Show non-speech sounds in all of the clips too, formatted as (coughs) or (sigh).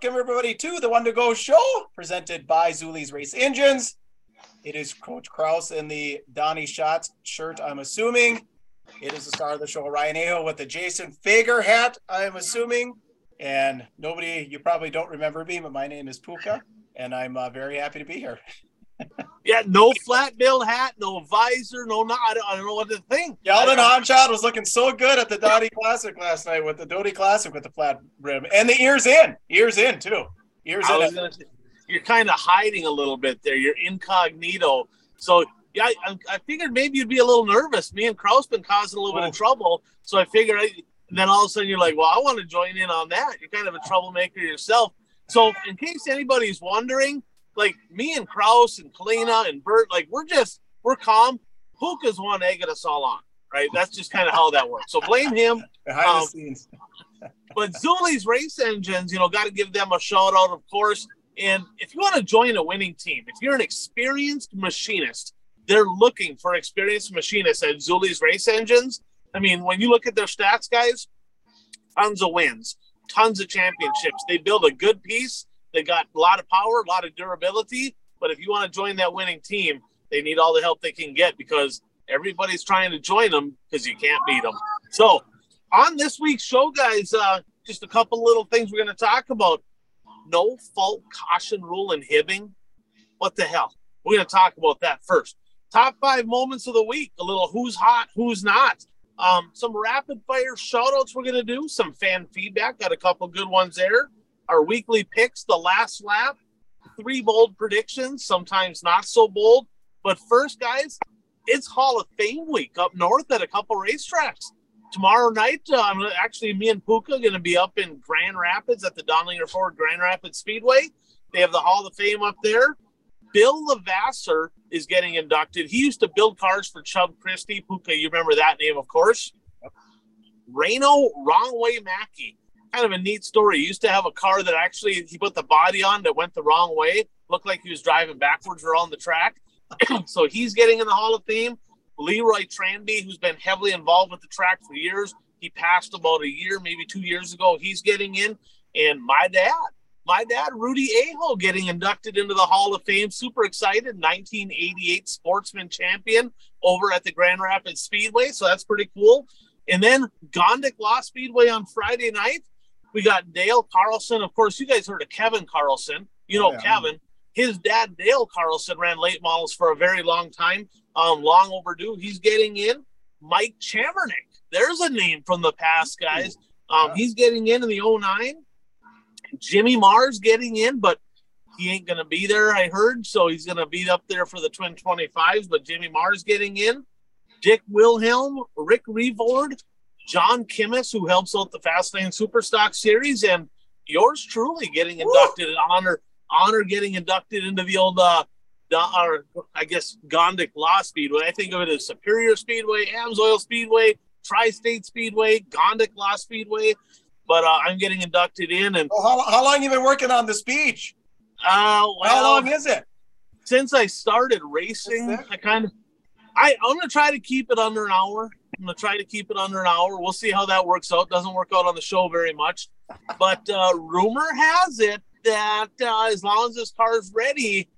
welcome everybody to the One to Go show presented by Zeuli's Race Engines. It is Coach Kraus in the Donny Schatz shirt, I'm assuming. It is the star of the show, Ryan Aho, with the Jason Feger hat, I'm assuming. And nobody, you probably don't remember me, but my name is Puka, and I'm uh, very happy to be here. Yeah, no flat bill hat, no visor, no, no I, don't, I don't know what to think. Yeldon Honchad was looking so good at the Dottie Classic last night with the Doty Classic with the flat rim and the ears in, ears in too. Ears in. Gonna, you're kind of hiding a little bit there. You're incognito. So yeah, I, I, figured maybe you'd be a little nervous. Me and Kraus been causing a little oh. bit of oh. trouble, so I figured. I, then all of a sudden you're like, well, I want to join in on that. You're kind of a troublemaker yourself. So in case anybody's wondering, like me and Kraus and Kalina and Bert, like we're just we're calm. Puka's one egging us all on, right? That's just kind of how that works. So blame him. Behind um, the scenes. (laughs) but Zeuli's race engines, you know, got to give them a shout out, of course. And if you want to join a winning team, if you're an experienced machinist, they're looking for experienced machinists at Zeuli's race engines. I mean, when you look at their stats, guys, tons of wins, tons of championships. They build a good piece they got a lot of power, a lot of durability. But if you want to join that winning team, they need all the help they can get because everybody's trying to join them because you can't beat them. So, on this week's show, guys, uh, just a couple little things we're going to talk about. No fault caution rule in Hibbing. What the hell? We're going to talk about that first. Top five moments of the week. A little who's hot, who's not. Um, some rapid fire shout outs we're going to do. Some fan feedback. Got a couple good ones there our weekly picks, the last lap, three bold predictions, sometimes not so bold. But first, guys, it's Hall of Fame week up north at a couple racetracks. Tomorrow night, uh, I'm actually me and Puka are going to be up in Grand Rapids at the Dondlinger Ford Grand Rapids Speedway. They have the Hall of Fame up there. Bill Lavasser is getting inducted. He used to build cars for Chubb Christie. Puka, you remember that name, of course. Reno Wrong Way Mackey kind of a neat story. He used to have a car that actually he put the body on that went the wrong way, looked like he was driving backwards around the track. (clears throat) so he's getting in the Hall of Fame. Leroy Tranby, who's been heavily involved with the track for years, he passed about a year, maybe two years ago. He's getting in. And my dad, my dad, Rudy Aho, getting inducted into the Hall of Fame. Super excited. 1988 sportsman champion over at the Grand Rapids Speedway. So that's pretty cool. And then Gondik Law Speedway on Friday night. We got Dale Carlson. Of course, you guys heard of Kevin Carlson. You know yeah. Kevin. His dad, Dale Carlson, ran late models for a very long time. Um, long overdue. He's getting in. Mike Chavernick. There's a name from the past, guys. Um, he's getting in in the 09. Jimmy Mars getting in, but he ain't going to be there, I heard. So he's going to be up there for the Twin 25s, but Jimmy Mars getting in. Dick Wilhelm, Rick Revord, John Kimmis, who helps out the Fastlane Superstock Series, and yours truly getting inducted, honor honor getting inducted into the old uh, or I guess Gondik Law Speedway. I think of it as Superior Speedway, Amsoil Speedway, Tri-State Speedway, Gondik Law Speedway. But uh, I'm getting inducted in. And well, how, how long you been working on the speech? Uh, well, how long is it? Since I started racing, I kind of I I'm gonna try to keep it under an hour. I'm gonna try to keep it under an hour. We'll see how that works out. Doesn't work out on the show very much, but uh, rumor has it that uh, as long as this car is ready,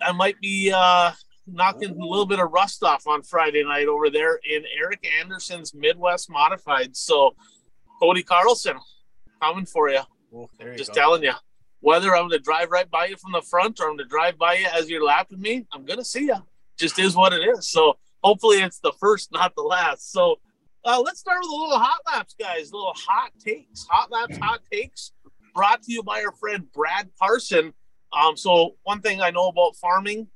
I might be uh, knocking a little bit of rust off on Friday night over there in Eric Anderson's Midwest Modified. So, Cody Carlson, coming for you. you Just go. telling you. Whether I'm going to drive right by you from the front or I'm going to drive by you as you're lapping me, I'm going to see you. Just is what it is. So hopefully it's the first, not the last. So uh, let's start with a little hot laps, guys. Little hot takes, hot laps, hot takes, brought to you by our friend Brad Parson. Um, so one thing I know about farming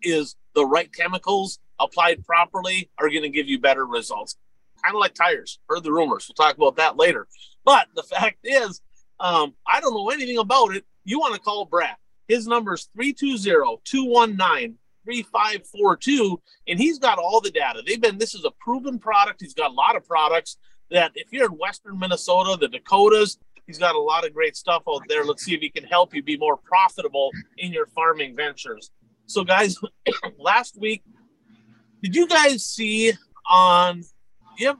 is the right chemicals applied properly are going to give you better results. Kind of like tires. Heard the rumors. We'll talk about that later. But the fact is, um, I don't know anything about it. You want to call Brad. His number is 320 219 3542 and he's got all the data they've been this is a proven product he's got a lot of products that if you're in western minnesota the dakotas he's got a lot of great stuff out there let's see if he can help you be more profitable in your farming ventures so guys (coughs) last week did you guys see on yeah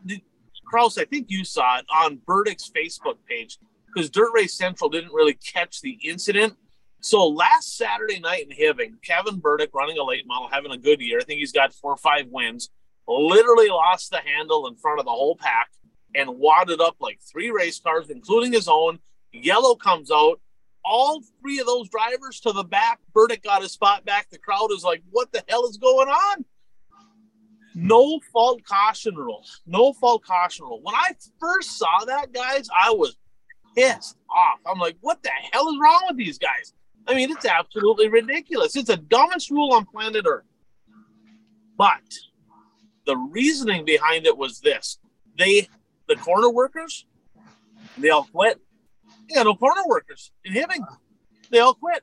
Kraus, I think you saw it on Burdick's Facebook page. because Dirt Race Central didn't really catch the incident. So last Saturday night in Hibbing, Kevin Burdick running a late model, having a good year. I think he's got four or five wins. Literally lost the handle in front of the whole pack and wadded up like three race cars, including his own. Yellow comes out. All three of those drivers to the back. Burdick got his spot back. The crowd is like, what the hell is going on? No fault caution rule. No fault caution rule. When I first saw that, guys, I was pissed off. I'm like, what the hell is wrong with these guys? I mean, it's absolutely ridiculous. It's the dumbest rule on planet Earth. But the reasoning behind it was this they, the corner workers, they all quit. Yeah, no corner workers in Hibbing. They all quit.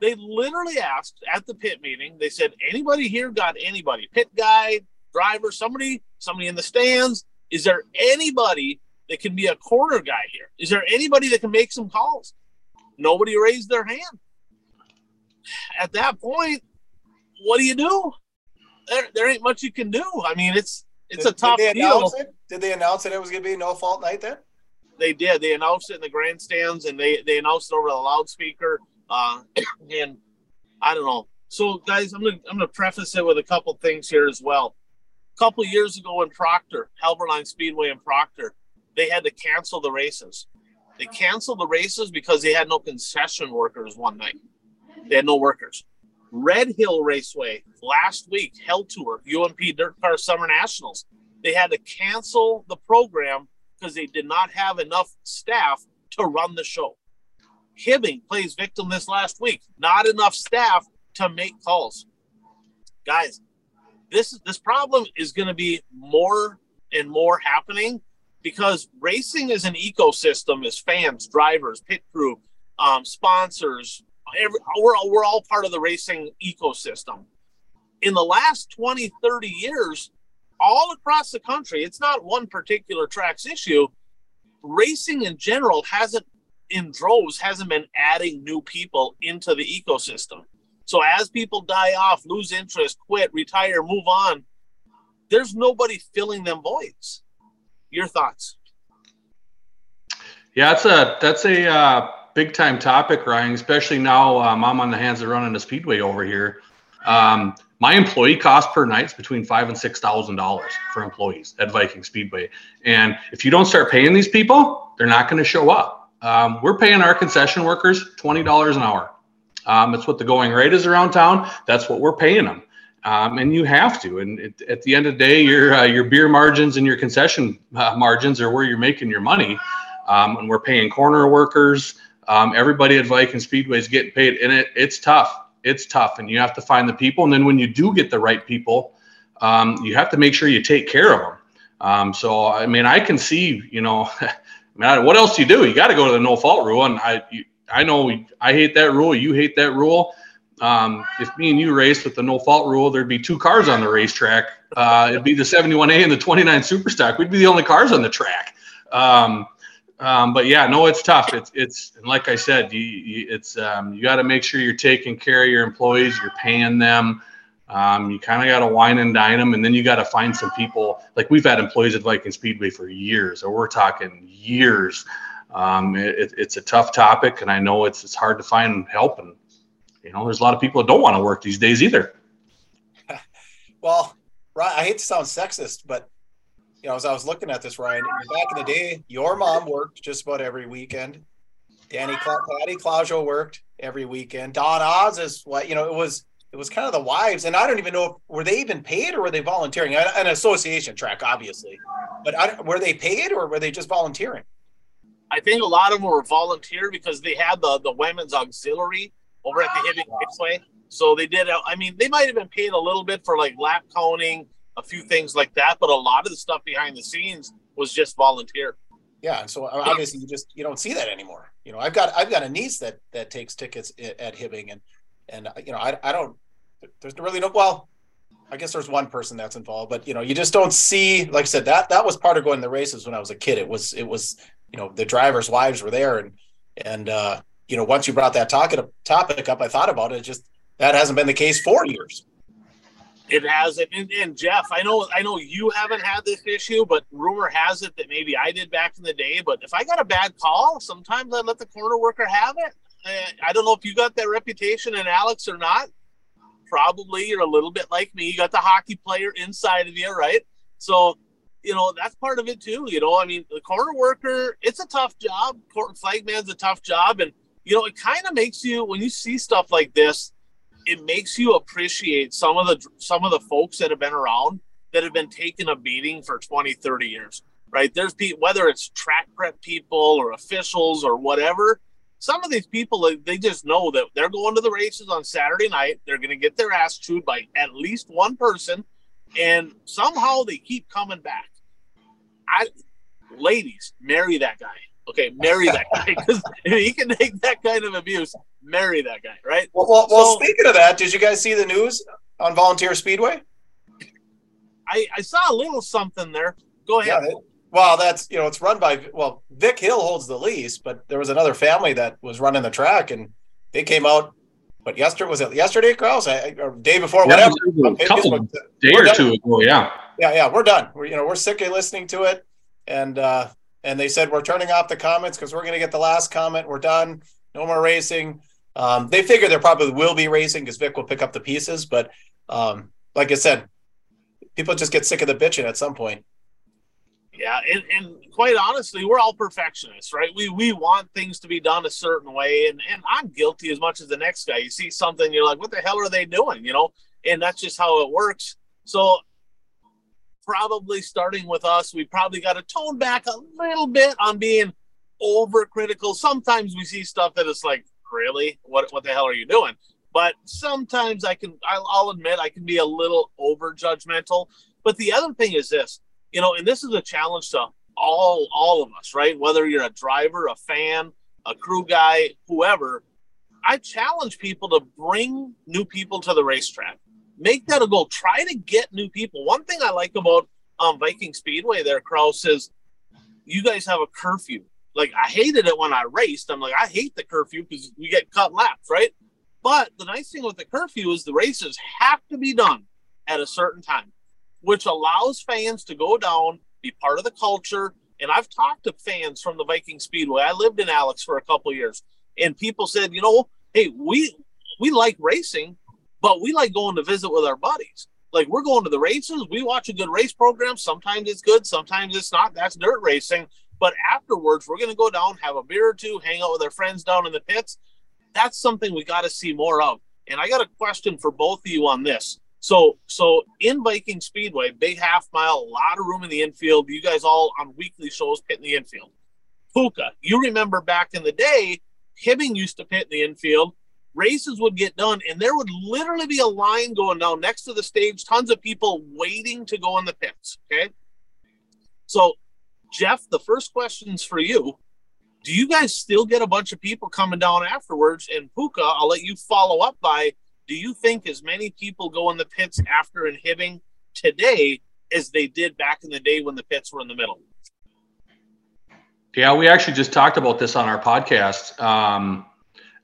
They literally asked at the pit meeting, they said, anybody here got anybody? Pit guy, driver, somebody, somebody in the stands. Is there anybody that can be a corner guy here? Is there anybody that can make some calls? Nobody raised their hand. At that point, what do you do? There, there ain't much you can do. I mean, it's it's did, a tough did deal. It? Did they announce that it was going to be no fault night then? They did. They announced it in the grandstands, and they they announced it over the loudspeaker. Uh, (clears throat) and I don't know. So, guys, I'm gonna I'm gonna preface it with a couple things here as well. A couple years ago in Proctor, Helberline Speedway in Proctor, they had to cancel the races. They canceled the races because they had no concession workers one night. They had no workers. Red Hill Raceway last week, Hell Tour, UMP Dirt Car Summer Nationals. They had to cancel the program because they did not have enough staff to run the show. Hibbing plays victim this last week. Not enough staff to make calls. Guys, this this problem is going to be more and more happening because racing is an ecosystem as fans, drivers, pit crew, um, sponsors. Every, we're, all, we're all part of the racing ecosystem. In the last 20, 30 years, all across the country, it's not one particular track's issue. Racing in general hasn't, in droves, hasn't been adding new people into the ecosystem. So as people die off, lose interest, quit, retire, move on, there's nobody filling them voids. Your thoughts? Yeah, that's a that's a uh, big time topic, Ryan. Especially now, um, I'm on the hands of running a speedway over here. Um, my employee cost per night is between five and six thousand dollars for employees at Viking Speedway. And if you don't start paying these people, they're not going to show up. Um, we're paying our concession workers twenty dollars an hour. Um, that's what the going rate is around town. That's what we're paying them um, and you have to. And it, at the end of the day, your uh, your beer margins and your concession uh, margins are where you're making your money. Um, and we're paying corner workers. Um, everybody at Viking Speedway is getting paid, and it it's tough. It's tough, and you have to find the people. And then when you do get the right people, um, you have to make sure you take care of them. Um, so I mean, I can see, you know, (laughs) I mean, what else do you do? You got to go to the no fault rule, and I you, I know I hate that rule. You hate that rule um, if me and you raced with the no fault rule, there'd be two cars on the racetrack. Uh, it'd be the 71A and the 29 Superstock. We'd be the only cars on the track. Um, um, but yeah, no, it's tough. It's it's and like I said, you, you it's um, you got to make sure you're taking care of your employees. You're paying them. Um, you kind of got to wine and dine them, and then you got to find some people. Like we've had employees at Viking Speedway for years, or we're talking years. Um, it, it's a tough topic, and I know it's it's hard to find help and you know, there's a lot of people that don't want to work these days either. (laughs) well, right, I hate to sound sexist, but you know, as I was looking at this, Ryan, back in the day, your mom worked just about every weekend. Danny Patty Claudio worked every weekend. Don Oz is what you know. It was it was kind of the wives, and I don't even know if were they even paid or were they volunteering? An association track, obviously, but I, were they paid or were they just volunteering? I think a lot of them were volunteer because they had the the women's auxiliary over at the Hibbing Raceway. So they did. I mean, they might have been paid a little bit for like lap coning, a few things like that, but a lot of the stuff behind the scenes was just volunteer. Yeah, so uh, obviously you just you don't see that anymore. You know, I've got I've got a niece that that takes tickets at Hibbing, and and uh, you know I I don't there's really no well. I guess there's one person that's involved, but you know, you just don't see. Like I said, that that was part of going to the races when I was a kid. It was it was you know the drivers' wives were there, and and uh, you know, once you brought that topic topic up, I thought about it. Just that hasn't been the case for years. It has it, and, and, Jeff, I know, I know you haven't had this issue, but rumor has it that maybe I did back in the day. But if I got a bad call, sometimes I let the corner worker have it. I, I don't know if you got that reputation in Alex or not. Probably you're a little bit like me. You got the hockey player inside of you, right? So, you know, that's part of it too. You know, I mean, the corner worker, it's a tough job. Court flagman's a tough job, and you know, it kind of makes you when you see stuff like this it makes you appreciate some of the some of the folks that have been around that have been taking a beating for 20 30 years right? There's people whether it's track prep people or officials or whatever some of these people they just know that they're going to the races on saturday night. They're going to get their ass chewed by at least one person and somehow they keep coming back. I ladies marry that guy. Okay, marry that guy (laughs) because he can take that kind of abuse. Marry that guy, right? Well, well, well so, speaking of that, did you guys see the news on Volunteer Speedway? I, I saw a little something there. Go ahead. Yeah, well, that's you know, it's run by well, Vic Hill holds the lease, but there was another family that was running the track, and they came out. But yesterday was it yesterday, Kraus? I, or day before, yeah, whatever. A couple day or two ago, yeah. Yeah, yeah, we're done. We're you know we're sick of listening to it, and uh, and they said we're turning off the comments because we're going to get the last comment. We're done. No more racing. Um, they figure there probably will be racing because Vic will pick up the pieces. But um, like I said, people just get sick of the bitching at some point. Yeah, and, and quite honestly, we're all perfectionists, right? We we want things to be done a certain way, and and I'm guilty as much as the next guy. You see something, you're like, what the hell are they doing? You know, and that's just how it works. So probably starting with us, we probably got to tone back a little bit on being overcritical. Sometimes we see stuff that is like, really, what what the hell are you doing? But sometimes I can, I'll, I'll admit, I can be a little over judgmental. But the other thing is this, you know, and this is a challenge to all all of us, right? Whether you're a driver, a fan, a crew guy, whoever. I challenge people to bring new people to the racetrack make that a goal. Try to get new people. One thing I like about um, Viking Speedway there, Kraus, is you guys have a curfew. Like I hated it when I raced. I'm like, I hate the curfew because we get cut laps, right? But the nice thing with the curfew is the races have to be done at a certain time, which allows fans to go down, be part of the culture. And I've talked to fans from the Viking Speedway. I lived in Alex for a couple years, and people said, you know, hey, we we like racing, but we like going to visit with our buddies. Like we're going to the races, we watch a good race program. Sometimes it's good, sometimes it's not. That's dirt racing. But afterwards, we're going to go down, have a beer or two, hang out with our friends down in the pits. That's something we got to see more of. And I got a question for both of you on this. So, so in Viking Speedway, big half mile, a lot of room in the infield. You guys all on weekly shows pit in the infield. Puka, you remember back in the day, Hibbing used to pit in the infield races would get done and there would literally be a line going down next to the stage tons of people waiting to go in the pits okay so jeff the first question's for you. Do you guys still get a bunch of people coming down afterwards? And puka i'll let you follow up by do you think as many people go in the pits after and Hibbing today as they did back in the day when the pits were in the middle? Yeah we actually just talked about this on our podcast. Um,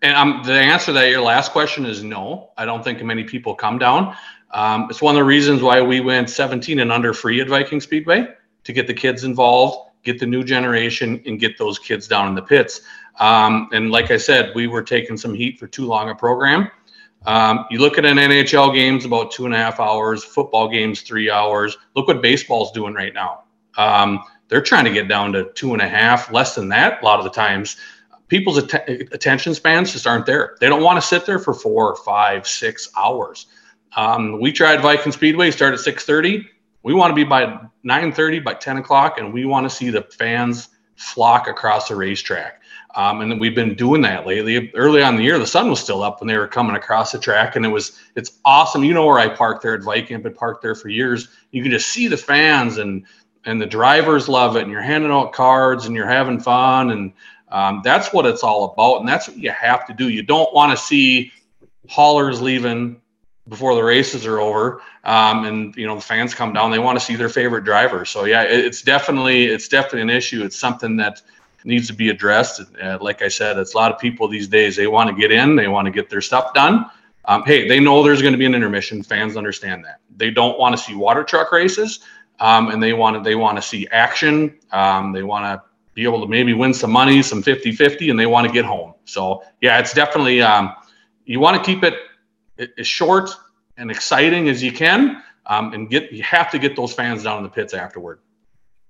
and the answer to that your last question is no. I don't think many people come down. Um, it's one of the reasons why we went 17 and under free at Viking Speedway to get the kids involved, get the new generation, and get those kids down in the pits. Um, and like I said, we were taking some heat for too long a program. Um, you look at an NHL games about two and a half hours, football games three hours. Look what baseball's doing right now. Um, they're trying to get down to two and a half, less than that a lot of the times people's att- attention spans just aren't there. They don't want to sit there for four, five, six hours. Um, we tried Viking Speedway, start at 6:30. We want to be by 9:30, by 10 o'clock, and we want to see the fans flock across the racetrack. Um, and we've been doing that lately. Early on the year, the sun was still up when they were coming across the track, and it was it's awesome. You know where I parked there at Viking, I've been parked there for years. You can just see the fans and and the drivers love it, and you're handing out cards and you're having fun, and um, that's what it's all about, and that's what you have to do. You don't want to see haulers leaving before the races are over, um, and you know the fans come down. They want to see their favorite driver. So yeah, it's definitely it's definitely an issue. It's something that needs to be addressed. Uh, like I said, it's a lot of people these days. They want to get in, they want to get their stuff done. Um, hey, they know there's going to be an intermission. Fans understand that. they don't want to see water truck races, um, and they want to they want to see action. Um, they want to be able to maybe win some money, some 50-50, and they want to get home. So yeah, it's definitely um, you want to keep it as short and exciting as you can, um, and get you have to get those fans down in the pits afterward.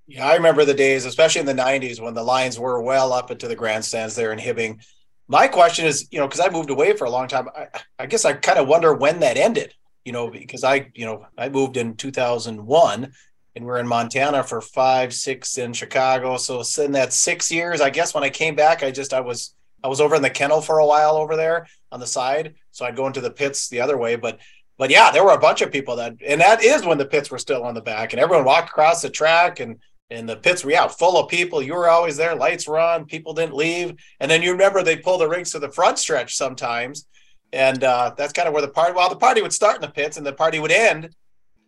Yeah, I remember the days, especially in the '90s, when the lines were well up into the grandstands there in Hibbing. My question is, you know, because I moved away for a long time, I, I guess I kind of wonder when that ended. You know, because I, you know, I moved in 2001, and we're in Montana for five, six in Chicago. So in that six years, I guess when I came back, I just I was I was over in the kennel for a while over there on the side, so I'd go into the pits the other way. But but yeah, there were a bunch of people that, and that is when the pits were still on the back, and everyone walked across the track and and the pits were out full of people. You were always there. Lights were on. People didn't leave. And then you remember they pull the rings to the front stretch sometimes. And uh, that's kind of where the party, well, the party would start in the pits and the party would end,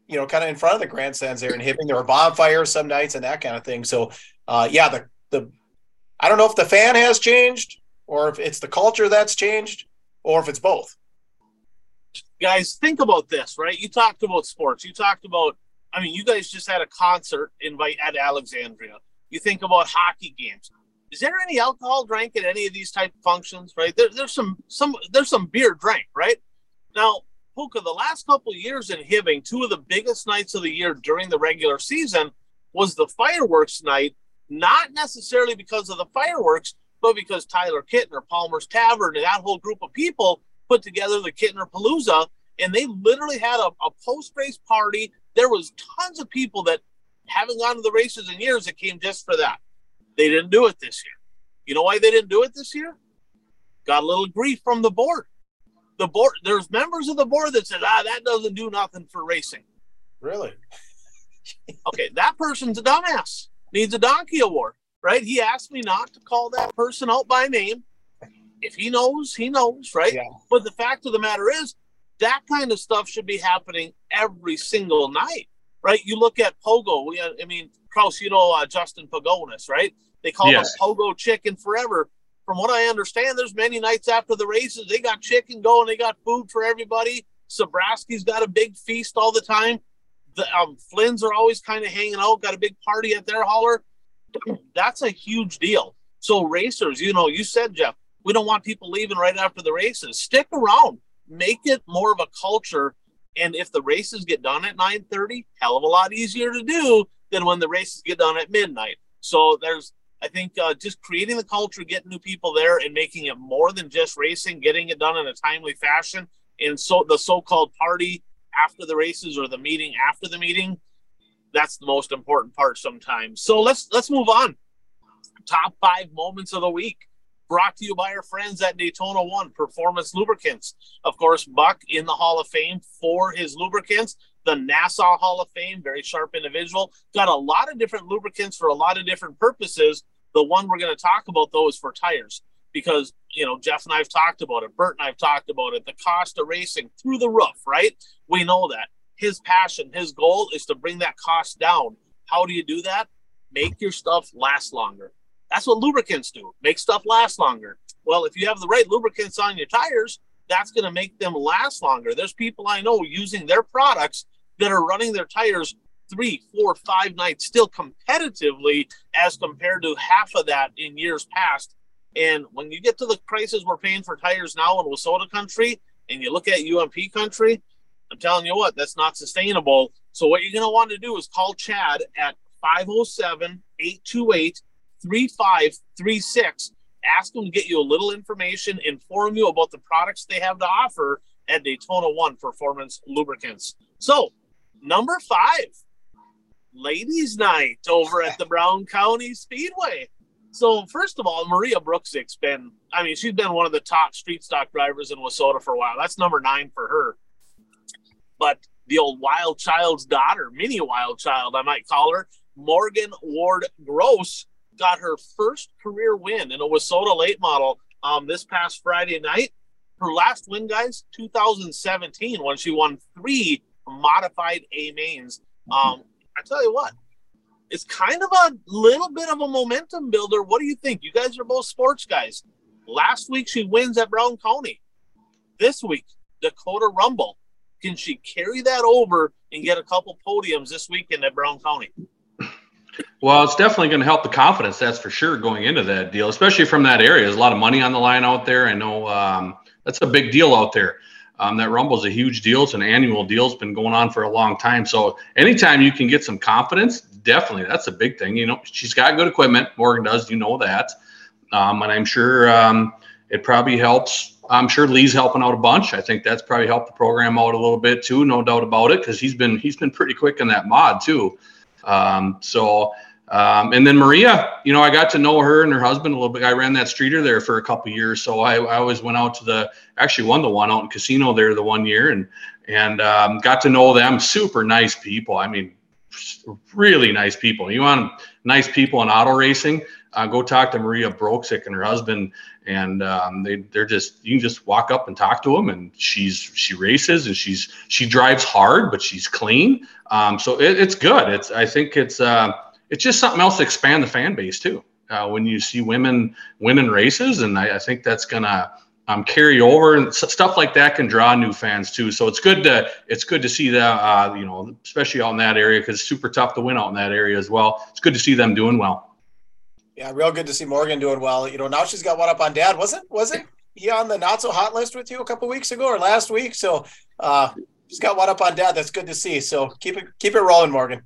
you know, kind of in front of the grandstands there in Hibbing. There were bonfires some nights and that kind of thing. So, uh, yeah, the, the, I don't know if the fan has changed or if it's the culture that's changed or if it's both. Guys, think about this, right? You talked about sports. You talked about I mean, you guys just had a concert invite at Alexandria. You think about hockey games. Is there any alcohol drank at any of these type of functions? Right there, there's some some there's some beer drank. Right now, Puka, the last couple years in Hibbing, two of the biggest nights of the year during the regular season was the fireworks night. Not necessarily because of the fireworks, but because Tyler Kittner, Palmer's Tavern, and that whole group of people put together the Kittner Palooza, and they literally had a, a post race party there was tons of people that haven't gone to the races in years that came just for that. They didn't do it this year. You know why they didn't do it this year? Got a little grief from the board. The board, there's members of the board that said, ah, that doesn't do nothing for racing. Really? (laughs) okay, that person's a dumbass. Needs a donkey award, right? He asked me not to call that person out by name. If he knows, he knows, right? Yeah. But the fact of the matter is, that kind of stuff should be happening every single night, right? You look at Pogo. We, I mean, Kraus, you know uh, Justin Pagonis, right? They call yes. him Pogo Chicken forever. From what I understand, there's many nights after the races they got chicken going, they got food for everybody. Sobraski's got a big feast all the time. The um, Flynn's are always kind of hanging out, got a big party at their hauler. That's a huge deal. So racers, you know, you said Jeff, we don't want people leaving right after the races. Stick around make it more of a culture. And if the races get done at 9:30, hell of a lot easier to do than when the races get done at midnight. So there's, I think, uh, just creating the culture, getting new people there, and making it more than just racing, getting it done in a timely fashion. And so the so-called party after the races or the meeting after the meeting, that's the most important part sometimes. So let's let's move on. Top five moments of the week brought to you by our friends at Daytona One Performance Lubricants. Of course, Buck in the Hall of Fame for his lubricants. The Nassau Hall of Fame, very sharp individual. Got a lot of different lubricants for a lot of different purposes. The one we're going to talk about, though, is for tires because, you know, Jeff and I have talked about it. Bert and I have talked about it. The cost of racing through the roof, right? We know that. His passion, his goal is to bring that cost down. How do you do that? Make your stuff last longer that's what lubricants do, make stuff last longer. Well, if you have the right lubricants on your tires, that's going to make them last longer. There's people I know using their products that are running their tires three, four, five nights still competitively as compared to half of that in years past. And when you get to the prices we're paying for tires now in WISSOTA country and you look at UMP country, I'm telling you what, that's not sustainable. So, what you're going to want to do is call Chad at 507 828 3536. Ask them to get you a little information, inform you about the products they have to offer at Daytona One Performance Lubricants. So, number five, ladies' night over at the Brown County Speedway. So, first of all, Maria Brooksick's been, I mean, she's been one of the top street stock drivers in WISSOTA for a while. That's number nine for her. But the old wild child's daughter, mini wild child, I might call her, Morgan Ward Gross, got her first career win in a WISSOTA late model um, this past Friday night. Her last win, guys, 2017, when she won three modified A mains. Um, I tell you what, it's kind of a little bit of a momentum builder. What do you think? You guys are both sports guys. Last week she wins at Brown County. This week, Dakota Rumble. Can she carry that over and get a couple podiums this weekend at Brown County? Well, it's definitely going to help the confidence. That's for sure going into that deal, especially from that area. There's a lot of money on the line out there. I know um, that's a big deal out there. Um, that Rumble is a huge deal. It's an annual deal. It's been going on for a long time. So anytime you can get some confidence, definitely that's a big thing. You know, she's got good equipment. Morgan does. You know that. Um, and I'm sure um, it probably helps. I'm sure Lee's helping out a bunch. I think that's probably helped the program out a little bit too, no doubt about it, because he's been he's been pretty quick in that mod too. Um, so um, and then Maria, you know, I got to know her and her husband a little bit. I ran that streeter there for a couple years, so I, I, always went out to the. Actually, won the one out in Casino there the one year, and and um, got to know them. Super nice people. I mean, really nice people. You want nice people in auto racing? Uh, go talk to Maria Broksick and her husband, and um, they they're just you can just walk up and talk to them, and she's she races and she's she drives hard, but she's clean. Um, so it, it's good. It's I think it's. Uh, it's just something else to expand the fan base too. Uh, when you see women winning races, and I, I think that's gonna um, carry over, and stuff like that can draw new fans too. So it's good to it's good to see that uh, you know, especially out in that area because it's super tough to win out in that area as well. It's good to see them doing well. Yeah, real good to see Morgan doing well. You know, now she's got one up on Dad. Wasn't wasn't he on the not so hot list with you a couple weeks ago or last week? So uh, she's got one up on Dad. That's good to see. So keep it keep it rolling, Morgan.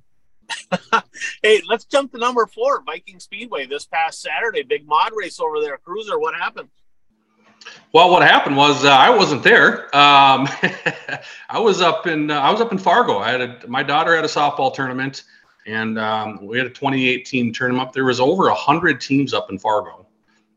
(laughs) hey, let's jump to number four, Viking Speedway this past Saturday. Big mod race over there. Cruiser, what happened? Well, what happened was uh, I wasn't there. Um, (laughs) I was up in uh, I was up in Fargo. I had a, my daughter had a softball tournament, and um, we had a 2018 tournament. Up. There was over hundred teams up in Fargo.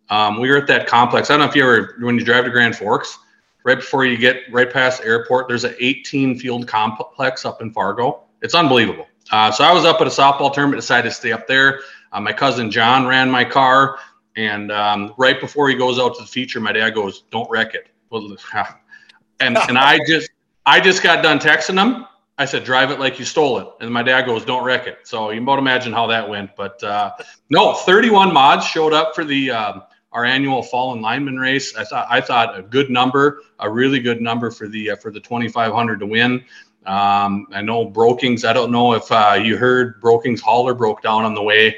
Um, we were at that complex. I don't know if you ever when you drive to Grand Forks, right before you get right past airport. There's an 18 field complex up in Fargo. It's unbelievable. Uh, so I was up at a softball tournament, decided to stay up there. Uh, my cousin John ran my car, and um, right before he goes out to the feature, my dad goes, "Don't wreck it." (laughs) and and I just I just got done texting him. I said, "Drive it like you stole it," and my dad goes, "Don't wreck it." So you might imagine how that went. But uh, no, 31 mods showed up for the um, our annual fallen lineman race. I thought I thought a good number, a really good number for the uh, for the 2500 to win. Um, I know Brokings. I don't know if uh, you heard Brokings hauler broke down on the way,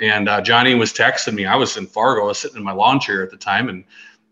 and uh, Johnny was texting me. I was in Fargo. I was sitting in my lawn chair at the time, and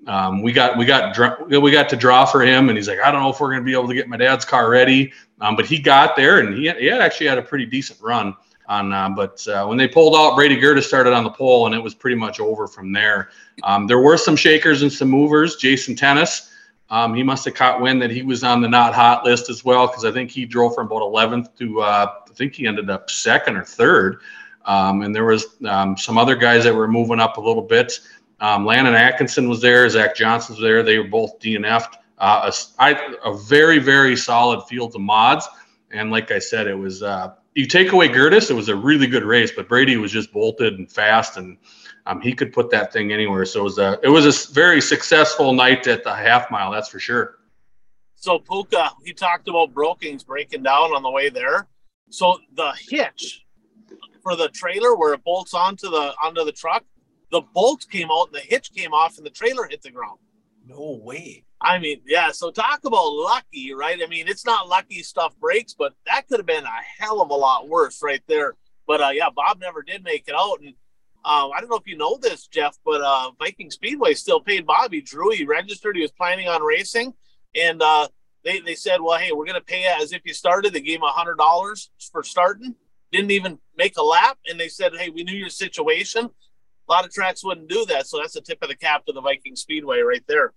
um, we got we got we got to draw for him. And he's like, I don't know if we're to be able to get my dad's car ready, um, but he got there, and he, he had actually had a pretty decent run on. Uh, but uh, when they pulled out, Brady Gertis started on the pole, and it was pretty much over from there. Um, there were some shakers and some movers. Jason Tennis um, he must have caught wind that he was on the not hot list as well because I think he drove from about 11th to uh, I think he ended up second or third. Um, and there was um, some other guys that were moving up a little bit. Um, Landon Atkinson was there, Zach Johnson was there. They were both DNF'd. Uh, a, I, a very very solid field of mods, and like I said, it was uh, you take away Gertis, it was a really good race, but Brady was just bolted and fast and um, he could put that thing anywhere. So it was a it was a very successful night at the half mile, that's for sure. So Puka, he talked about Brokings breaking down on the way there. So the hitch for the trailer where it bolts onto the onto the truck, the bolt came out and the hitch came off and the trailer hit the ground. No way. I mean, yeah. So talk about lucky, right? I mean, it's not lucky stuff breaks, but that could have been a hell of a lot worse right there. But uh, yeah, Bob never did make it out, and um, I don't know if you know this, Jeff, but uh, Viking Speedway still paid Bobby Drew. He registered. He was planning on racing, and uh, they they said, "Well, hey, we're going to pay as if you started." They gave him hundred dollars for starting. Didn't even make a lap, and they said, "Hey, we knew your situation." A lot of tracks wouldn't do that, so that's the tip of the cap to the Viking Speedway right there.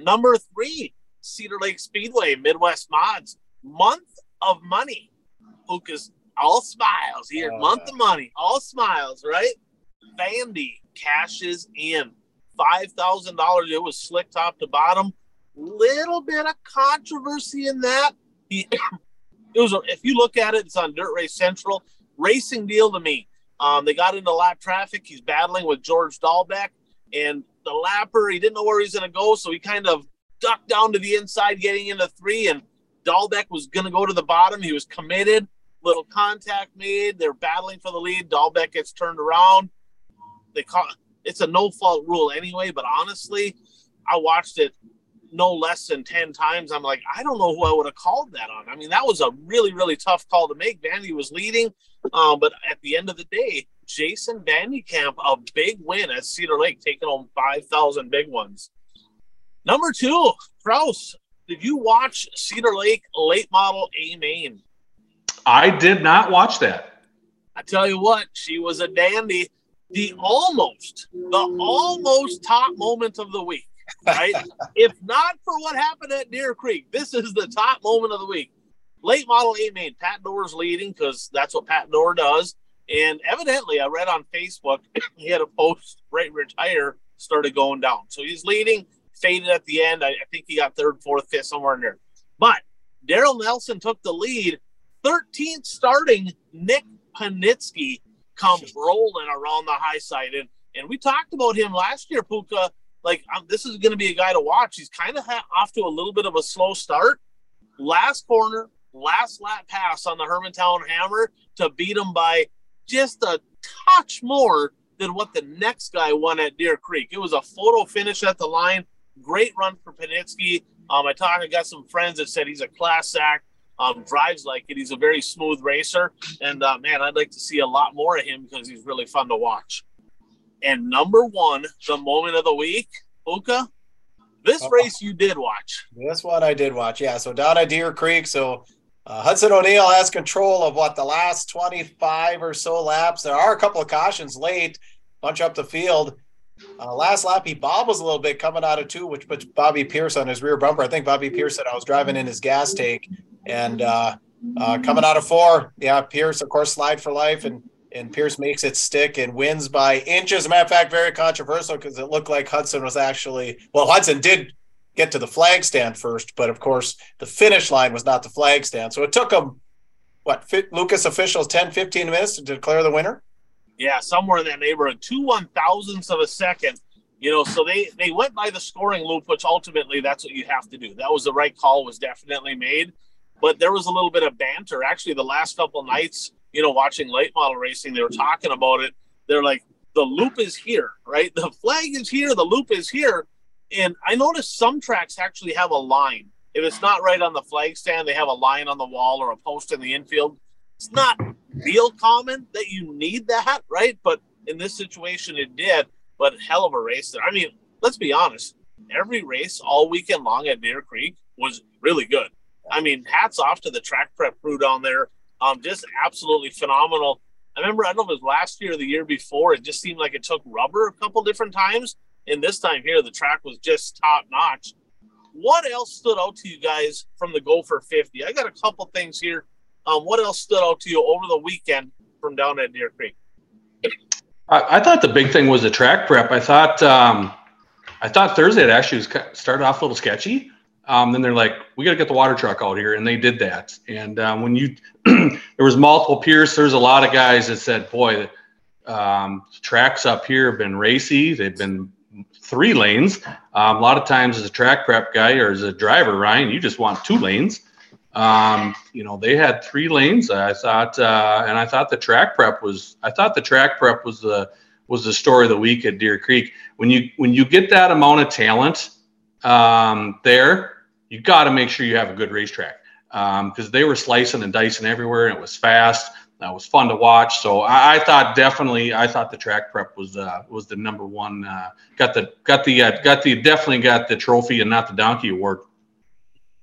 Number three, Cedar Lake Speedway, Midwest Mods, month of money. Lucas, all smiles here, uh, month of money, all smiles, right? Vandy cashes in five thousand dollars. It was slick top to bottom. Little bit of controversy in that. He, (coughs) it was. If you look at it, it's on Dirt Race Central. Racing deal to me. Um, they got into lap traffic. He's battling with George Dahlbeck, and the lapper. He didn't know where he's going to go, so he kind of ducked down to the inside, getting into three. And Dahlbeck was going to go to the bottom. He was committed. Little contact made. They're battling for the lead. Dahlbeck gets turned around they call it's a no fault rule anyway. But honestly, I watched it no less than 10 times. I'm like, I don't know who I would have called that on. I mean, that was a really, really tough call to make. Vandy was leading. Um, but at the end of the day, Jason Vandekamp, a big win at Cedar Lake, taking home 5,000 big ones. Number two, Kraus, did you watch Cedar Lake late model A main? I did not watch that. I tell you what, she was a dandy. The almost, the almost top moment of the week right? if not for what happened at Deer Creek, this is the top moment of the week. Late model A main, Pat Doerr's leading because that's what Pat Doerr does. And evidently, I read on Facebook (clears throat) he had a post right retire started going down. So he's leading, faded at the end. I, I think he got third, fourth, fifth, somewhere in there. But Daryl Nelson took the lead. 13th starting Nick Panitzke come rolling around the high side. And, and we talked about him last year, Puka, like um, this is going to be a guy to watch. He's kind of ha- off to a little bit of a slow start. Last corner, last lap pass on the Hermantown Hammer to beat him by just a touch more than what the next guy won at Deer Creek. It was a photo finish at the line. Great run for Panitzke. Um, I talked. I got some friends that said he's a class act. Um, drives like it. He's a very smooth racer, and uh, man, I'd like to see a lot more of him because he's really fun to watch. And number one, the moment of the week, Puka, this uh, race you did watch. This one I did watch, yeah. So down at Deer Creek, so uh, Hudson O'Neal has control of what the last 25 or so laps. There are a couple of cautions late, bunch up the field. Uh, last lap, he bobbles a little bit coming out of two, which puts Bobby Pierce on his rear bumper. I think Bobby Pierce said I was driving in his gas tank. And uh, uh, coming out of four, yeah, Pierce, of course, slide for life. And and Pierce makes it stick and wins by inches. As a matter of fact, very controversial because it looked like Hudson was actually well, Hudson did get to the flag stand first, but of course the finish line was not the flag stand. So it took him what Lucas officials 10, 15 minutes to declare the winner. Yeah, somewhere in that neighborhood, two one thousandths of a second. You know, so they they went by the scoring loop, which ultimately that's what you have to do. That was the right call, was definitely made. But there was a little bit of banter. Actually, the last couple nights, you know, watching late model racing, they were talking about it. They're like, the loop is here, right? The flag is here, the loop is here. And I noticed some tracks actually have a line. If it's not right on the flag stand, they have a line on the wall or a post in the infield. It's not real common that you need that, right? But in this situation, it did. But hell of a race there. I mean, let's be honest. Every race all weekend long at Deer Creek was really good. I mean, hats off to the track prep crew down there. Um, just absolutely phenomenal. I remember, I don't know if it was last year or the year before, it just seemed like it took rubber a couple different times. And this time here, the track was just top notch. What else stood out to you guys from the Gopher 50? I got a couple things here. Um, what else stood out to you over the weekend from down at Deer Creek? I, I thought the big thing was the track prep. I thought um, I thought Thursday it actually was started off a little sketchy. Um, then they're like, we got to get the water truck out here, and they did that. And um, when you, (clears throat) there was multiple Pierce. There's a lot of guys that said, boy, um, tracks up here have been racy. They've been three lanes. Um, a lot of times, as a track prep guy or as a driver, Ryan, you just want two lanes. Um, you know, they had three lanes. I thought, uh, and I thought the track prep was. I thought the track prep was the was the story of the week at Deer Creek. When you when you get that amount of talent um, there you got to make sure you have a good racetrack because um, they were slicing and dicing everywhere and it was fast. That was fun to watch. So I, I thought definitely, I thought the track prep was uh, was the number one. Uh, got the got the uh, got the definitely got the trophy and not the donkey award.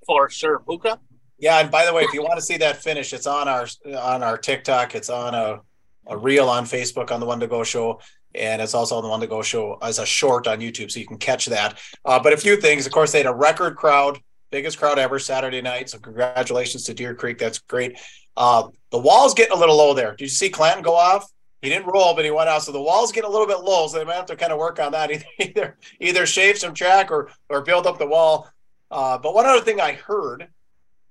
For sure, Puka. Yeah, and by the way, if you want to see that finish, it's on our on our TikTok. It's on a a reel on Facebook on the One to Go Show and it's also on the One to Go Show as a short on YouTube, so you can catch that. Uh, but a few things, of course, they had a record crowd biggest crowd ever Saturday night. So congratulations to Deer Creek. That's great. Uh, the wall's getting a little low there. Did you see Clanton go off? He didn't roll, but he went out. So the wall's getting a little bit low. So they might have to kind of work on that. (laughs) Either either, either shave some track or or build up the wall. Uh, but one other thing I heard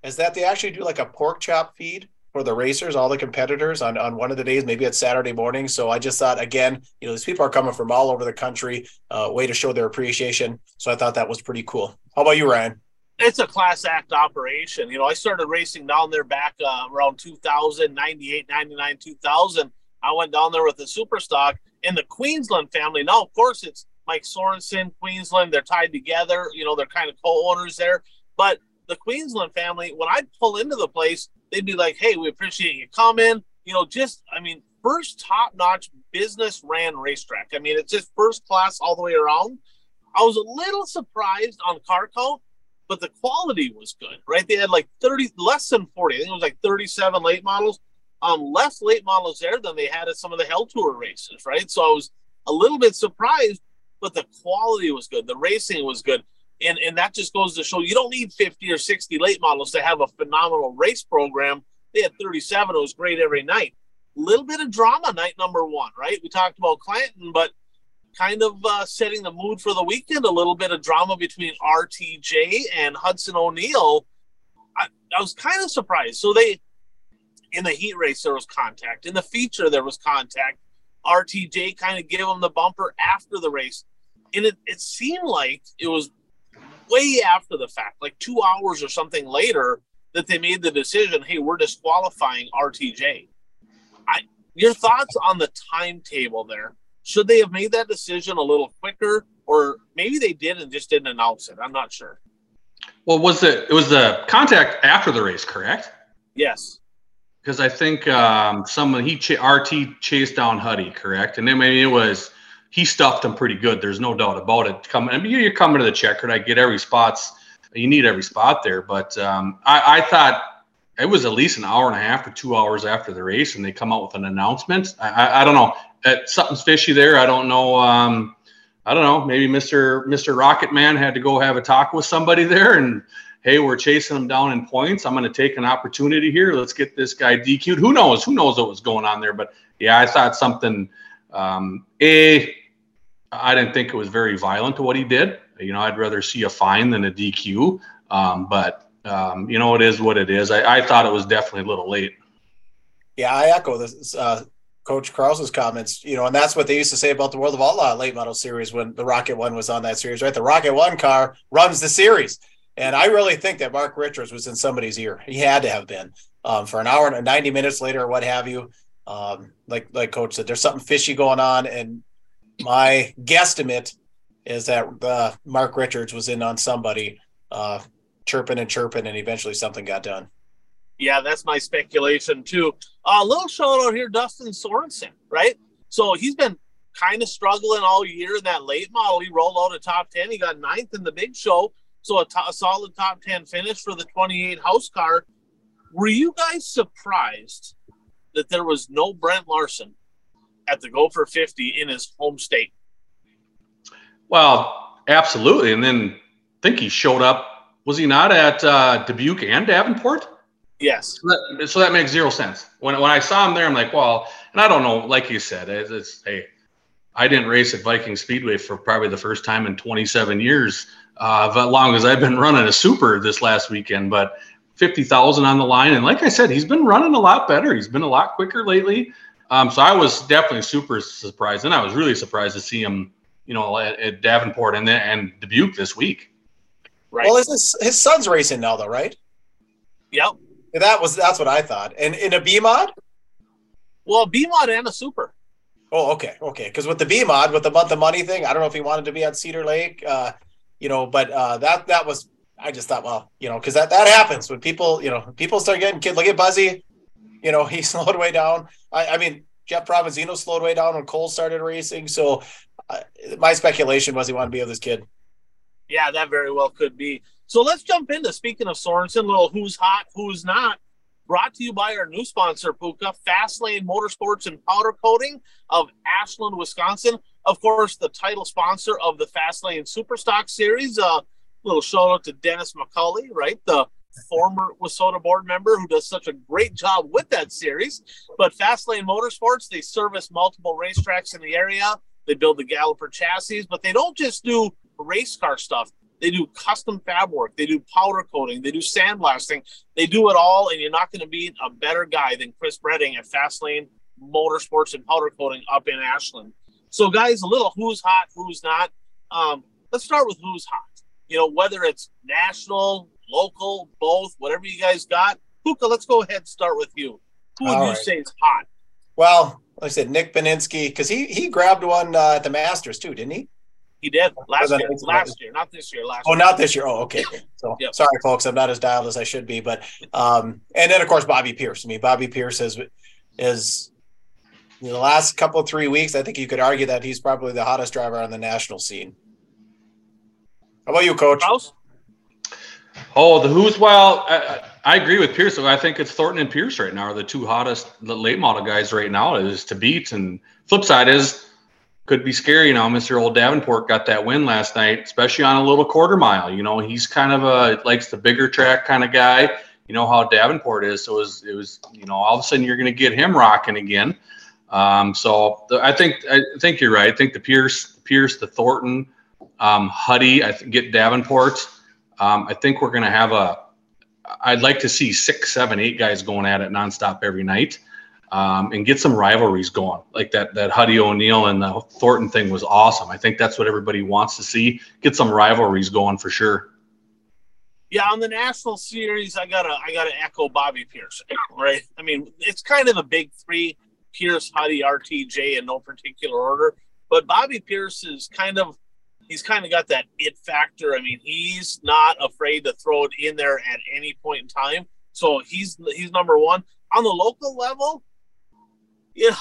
is that they actually do like a pork chop feed for the racers, all the competitors on, on one of the days, maybe it's Saturday morning. So I just thought, again, you know, these people are coming from all over the country, uh, way to show their appreciation. So I thought that was pretty cool. How about you, Ryan? It's a class act operation. You know, I started racing down there back uh, around 2000, 98, 99, 2000. I went down there with the super stock in the Queensland family. Now, of course, it's Mike Sorensen, Queensland, they're tied together. You know, they're kind of co-owners there. But the Queensland family, when I'd pull into the place, they'd be like, "Hey, we appreciate you coming." You know, just I mean, first top-notch business ran racetrack. I mean, it's just first class all the way around. I was a little surprised on car count, but the quality was good, right? They had like 30, less than 40. I think it was like 37 late models. Um, less late models there than they had at some of the Hell Tour races, right? So I was a little bit surprised, but the quality was good. The racing was good. And, and that just goes to show you don't need 50 or 60 late models to have a phenomenal race program. They had 37. It was great every night. Little bit of drama night number one, right? We talked about Clanton, but kind of uh, setting the mood for the weekend. A little bit of drama between RTJ and Hudson O'Neal. I, I was kind of surprised. So they, in the heat race, there was contact. In the feature, there was contact. RTJ kind of gave them the bumper after the race. And it, it seemed like it was way after the fact, like two hours or something later, that they made the decision hey, we're disqualifying RTJ. I, your thoughts on the timetable there? Should they have made that decision a little quicker, or maybe they did and just didn't announce it? I'm not sure. Well, was it it was the contact after the race, correct? Yes. Because I think um, someone he ch- RT chased down Huddy, correct? And then maybe it was he stuffed him pretty good. There's no doubt about it. Coming, I mean, you're coming to the checker. I get every spots. You need every spot there, but um, I, I thought it was at least an hour and a half or two hours after the race, and they come out with an announcement. I, I, I don't know something's fishy there. I don't know. Um, I don't know. Maybe Mister Mister Rocket Man had to go have a talk with somebody there, and hey, we're chasing him down in points. I'm going to take an opportunity here. Let's get this guy DQ'd. Who knows? Who knows what was going on there? But yeah, I thought something. Um, a, I didn't think it was very violent to what he did. You know, I'd rather see a fine than a DQ. Um, but um, you know, it is what it is. I, I, thought it was definitely a little late. Yeah, I echo this. Uh, Coach Kraus's comments, you know, and that's what they used to say about the World of Outlaw late model series when the Rocket One was on that series, right? The Rocket One car runs the series. And I really think that Mark Richards was in somebody's ear. He had to have been um, for an hour and 90 minutes later, or what have you. Um, like like Coach said, there's something fishy going on, and my guesstimate is that uh, Mark Richards was in on somebody uh, chirping and chirping, and eventually something got done yeah, that's my speculation too. A uh, little shout out here, Dustin Sorensen, right? So he's been kind of struggling all year in that late model. He rolled out a top 10. He got ninth in the big show. So a, a solid top 10 finish for the 28 house car. Were you guys surprised that there was no Brent Larson at the Gopher 50 in his home state? Well, absolutely. And then I think he showed up. Was he not at uh, Dubuque and Davenport? Yes. So that, so that, makes zero sense. When, when I saw him there, I'm like, well, and I don't know, like you said, it's, it's hey, I didn't race at Viking Speedway for probably the first time in 27 years, uh, as long as I've been running a super this last weekend, but 50,000 on the line. And like I said, he's been running a lot better. He's been a lot quicker lately. Um, so I was definitely super surprised. And I was really surprised to see him, you know, at, at Davenport and then and Dubuque this week. Right. Well, his, his son's racing now, though, right? Yep. That was that's what I thought. And in a B mod? Well, B mod and a super. Oh, okay, okay. Because with the B mod, with the month of money thing, I don't know if he wanted to be at Cedar Lake, uh, you know, but uh, that that was. I just thought, well, you know, because that that happens when people, you know, people start getting kid. Look at Buzzy, you know, (laughs) he slowed way down. I, I mean, Jeff Provinzino slowed way down when Cole started racing. So, uh, my speculation was he wanted to be with his kid. Yeah, that very well could be. So let's jump into speaking of Sorensen, little who's hot, who's not. Brought to you by our new sponsor, Puka, Fastlane Motorsports and Powder Coating of Ashland, Wisconsin. Of course, the title sponsor of the Fastlane Superstock Series. A uh, little shout out to Dennis McCulley, right? The former WISSOTA board member who does such a great job with that series. But Fastlane Motorsports, they service multiple racetracks in the area. They build the Galloper chassis, but they don't just do race car stuff. They do custom fab work. They do powder coating. They do sandblasting. They do it all, and you're not going to be a better guy than Chris Redding at Fastlane Motorsports and Powder Coating up in Ashland. So, guys, a little who's hot, who's not. Um, let's start with who's hot. You know, whether it's national, local, both, whatever you guys got. Puka, let's go ahead and start with you. Who would you right. say is hot? Well, like I said, Nick Beninsky, because he he grabbed one uh, at the Masters too, didn't he? He did last year. Last year, not this year. Last Oh, year. not this year. Oh, okay. (laughs) So Yep. sorry, folks. I'm not as dialed as I should be. But um, and then of course Bobby Pierce. I mean, Bobby Pierce is is in the last couple of three weeks. I think you could argue that he's probably the hottest driver on the national scene. How about you, Coach? Kraus? Oh, the who's well, I, I agree with Pierce. I think it's Thornton and Pierce right now are the two hottest late model guys right now is to beat. And flip side is could be scary You know, Mr. Old Davenport got that win last night, especially on a little quarter mile. You know, he's kind of a likes the bigger track kind of guy. You know how Davenport is, so it was, it was you know all of a sudden you're going to get him rocking again. Um, so the, I think I think you're right. I think the Pierce, Pierce, the Thornton, um, Huddy, I think get Davenport. Um, I think we're going to have a. I'd like to see six, seven, eight guys going at it nonstop every night, um, and get some rivalries going. Like that that Huddy O'Neal and the Thornton thing was awesome. I think that's what everybody wants to see. Get some rivalries going for sure. Yeah, on the national series, I gotta I gotta echo Bobby Pierce. (laughs) Right? I mean, it's kind of a big three: Pierce, Huddy, RTJ, in no particular order. But Bobby Pierce is kind of he's kind of got that it factor. I mean, he's not afraid to throw it in there at any point in time. So he's he's number one on the local level. Yeah,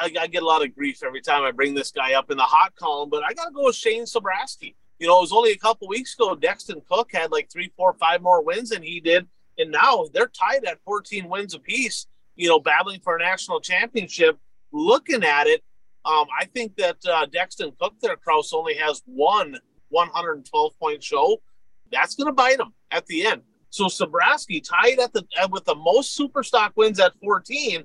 I, I get a lot of grief every time I bring this guy up in the hot column, but I got to go with Shane Sobraski. You know, it was only a couple weeks ago. Dexton Cook had like three, four, five more wins than he did, and now they're tied at 14 wins apiece. You know, battling for a national championship. Looking at it, um, I think that uh, Dexton Cook there, Kraus, only has one 112 point show. That's going to bite him at the end. So Sobraski tied at the with the most super stock wins at 14,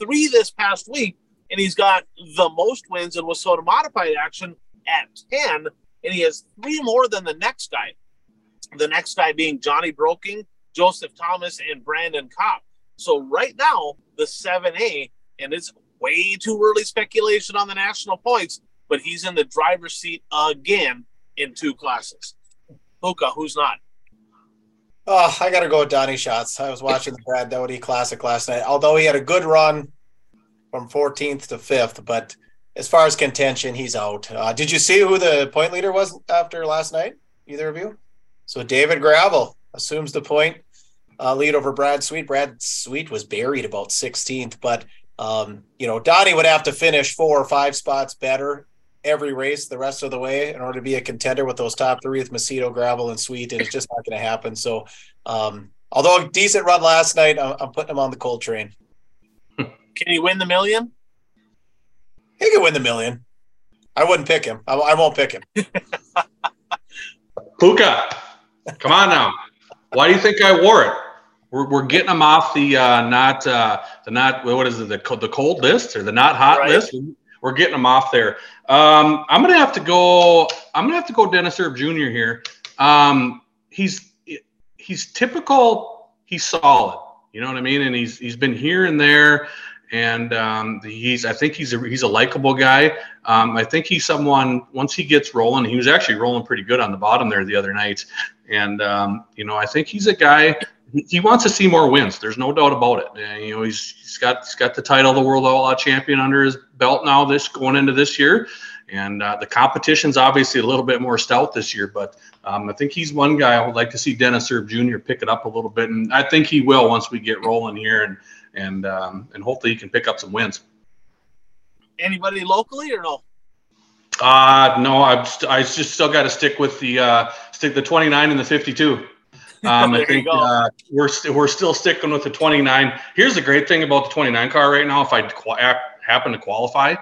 three this past week, and he's got the most wins in WISSOTA modified action at 10, and he has three more than the next guy. The next guy being Johnny Broking, Joseph Thomas, and Brandon Kopp. So right now, the 7A, and it's way too early speculation on the national points, but he's in the driver's seat again in two classes. Luca, who's not? Oh, I got to go with Donny Schatz. I was watching the Brad Doty Classic last night. Although he had a good run from 14th to 5th, but as far as contention, he's out. Uh, did you see who the point leader was after last night? Either of you? So David Gravel assumes the point uh, lead over Brad Sweet. Brad Sweet was buried about 16th, but um, you know Donnie would have to finish four or five spots better every race the rest of the way in order to be a contender with those top three with Macedo, Gravel, and Sweet, and it's just not going to happen. So, um, although a decent run last night, I'm, I'm putting him on the cold train. (laughs) Can he win the million? He could win the million. I wouldn't pick him. I, I won't pick him. (laughs) Puka, come on now. Why do you think I wore it? We're, we're getting them off the uh, not uh, the not what is it the co- the cold list or the not hot Right. list. We're getting them off there. Um, I'm gonna have to go. I'm gonna have to go Dennis Erb Jr. here. Um, he's he's typical. He's solid. You know what I mean? And he's he's been here and there, and um, he's I think he's a he's a likable guy. Um, I think he's someone once he gets rolling. He was actually rolling pretty good on the bottom there the other night, and um, you know I think he's a guy. He, wants to see more wins. There's no doubt about it. And, you know he's he's got he's got the title of the world outlaw champion under his belt now. This going into this year, and uh, the competition's obviously a little bit more stout this year. But um, I think he's one guy I would like to see Dennis Erb Jr. pick it up a little bit, and I think he will once we get rolling here, and and um, and hopefully he can pick up some wins. Anybody locally or no? Uh no, I've st- I just still got to stick with the uh, stick the 29 and the 52. Um, I think uh, we're st- we're still sticking with the 29. Here's the great thing about the 29 car right now. If I qu- happen to qualify,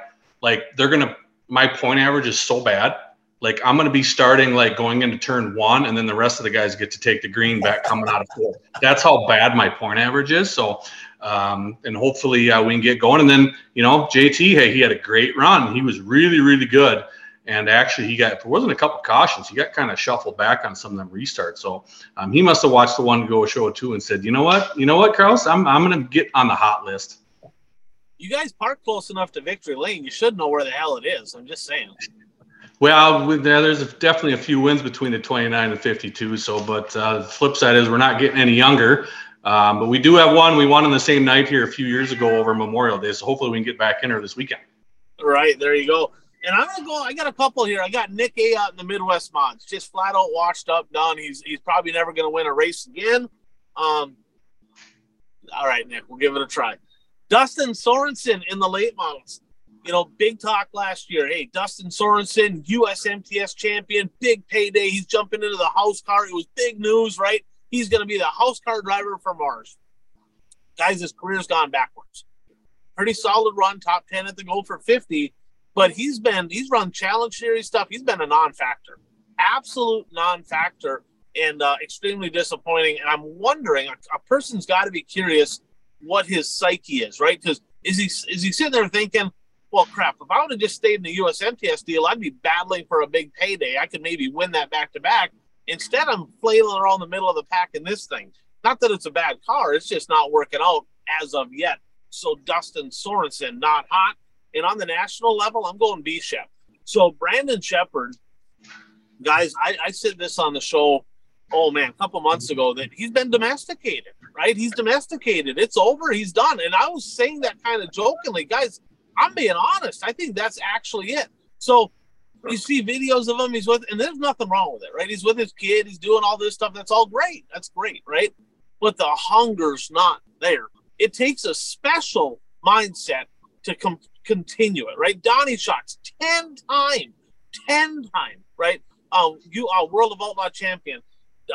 like they're gonna my point average is so bad. Like I'm gonna be starting like going into turn one, and then the rest of the guys get to take the green back coming out of four. That's how bad my point average is. So, um, and hopefully uh, we can get going. And then you know JT, hey, he had a great run. He was really really good. And actually, he got if it wasn't a couple cautions. He got kind of shuffled back on some of them restarts. So um, he must have watched the one go show two and said, you know what, you know what, Kraus, I'm I'm gonna get on the hot list. You guys park close enough to Victory Lane. You should know where the hell it is. I'm just saying. Well, there's definitely a few wins between the 29 and 52. So, but uh, the flip side is we're not getting any younger. Um, but we do have one. We won on the same night here a few years ago over Memorial Day. So hopefully we can get back in her this weekend. Right there, you go. And I'm gonna go. I got a couple here. I got Nick A out in the Midwest mods, just flat out washed up, done. He's he's probably never gonna win a race again. Um, all right, Nick, we'll give it a try. Dustin Sorensen in the late models. You know, big talk last year. Hey, Dustin Sorensen, USMTS champion, big payday. He's jumping into the house car. It was big news, right? He's going to be the house car driver for Mars. Guys, his career's gone backwards. Pretty solid run, top 10 at the Gopher 50, but he's been, he's run challenge series stuff. He's been a non factor, absolute non factor, and uh, extremely disappointing. And I'm wondering, a, a person's got to be curious what his psyche is, right? Because is he is he sitting there thinking, well, crap, if I would have just stayed in the USMTS deal, I'd be battling for a big payday. I could maybe win that back to back. Instead, I'm flailing around the middle of the pack in this thing. Not that it's a bad car, it's just not working out as of yet. So Dustin Sorensen, not hot. And on the national level, I'm going B Shep. So Brandon Sheppard, guys, I, I said this on the show, oh man, a couple months ago that he's been domesticated, right? He's domesticated. It's over. He's done. And I was saying that kind of jokingly, guys. I'm being honest. I think that's actually it. So you see videos of him. He's with, and there's nothing wrong with it, right? He's with his kid. He's doing all this stuff. That's all great. That's great, right? But the hunger's not there. It takes a special mindset to com- continue it, right? Donny Schatz, 10 times, 10 times, right? Um, you are World of Outlaw champion.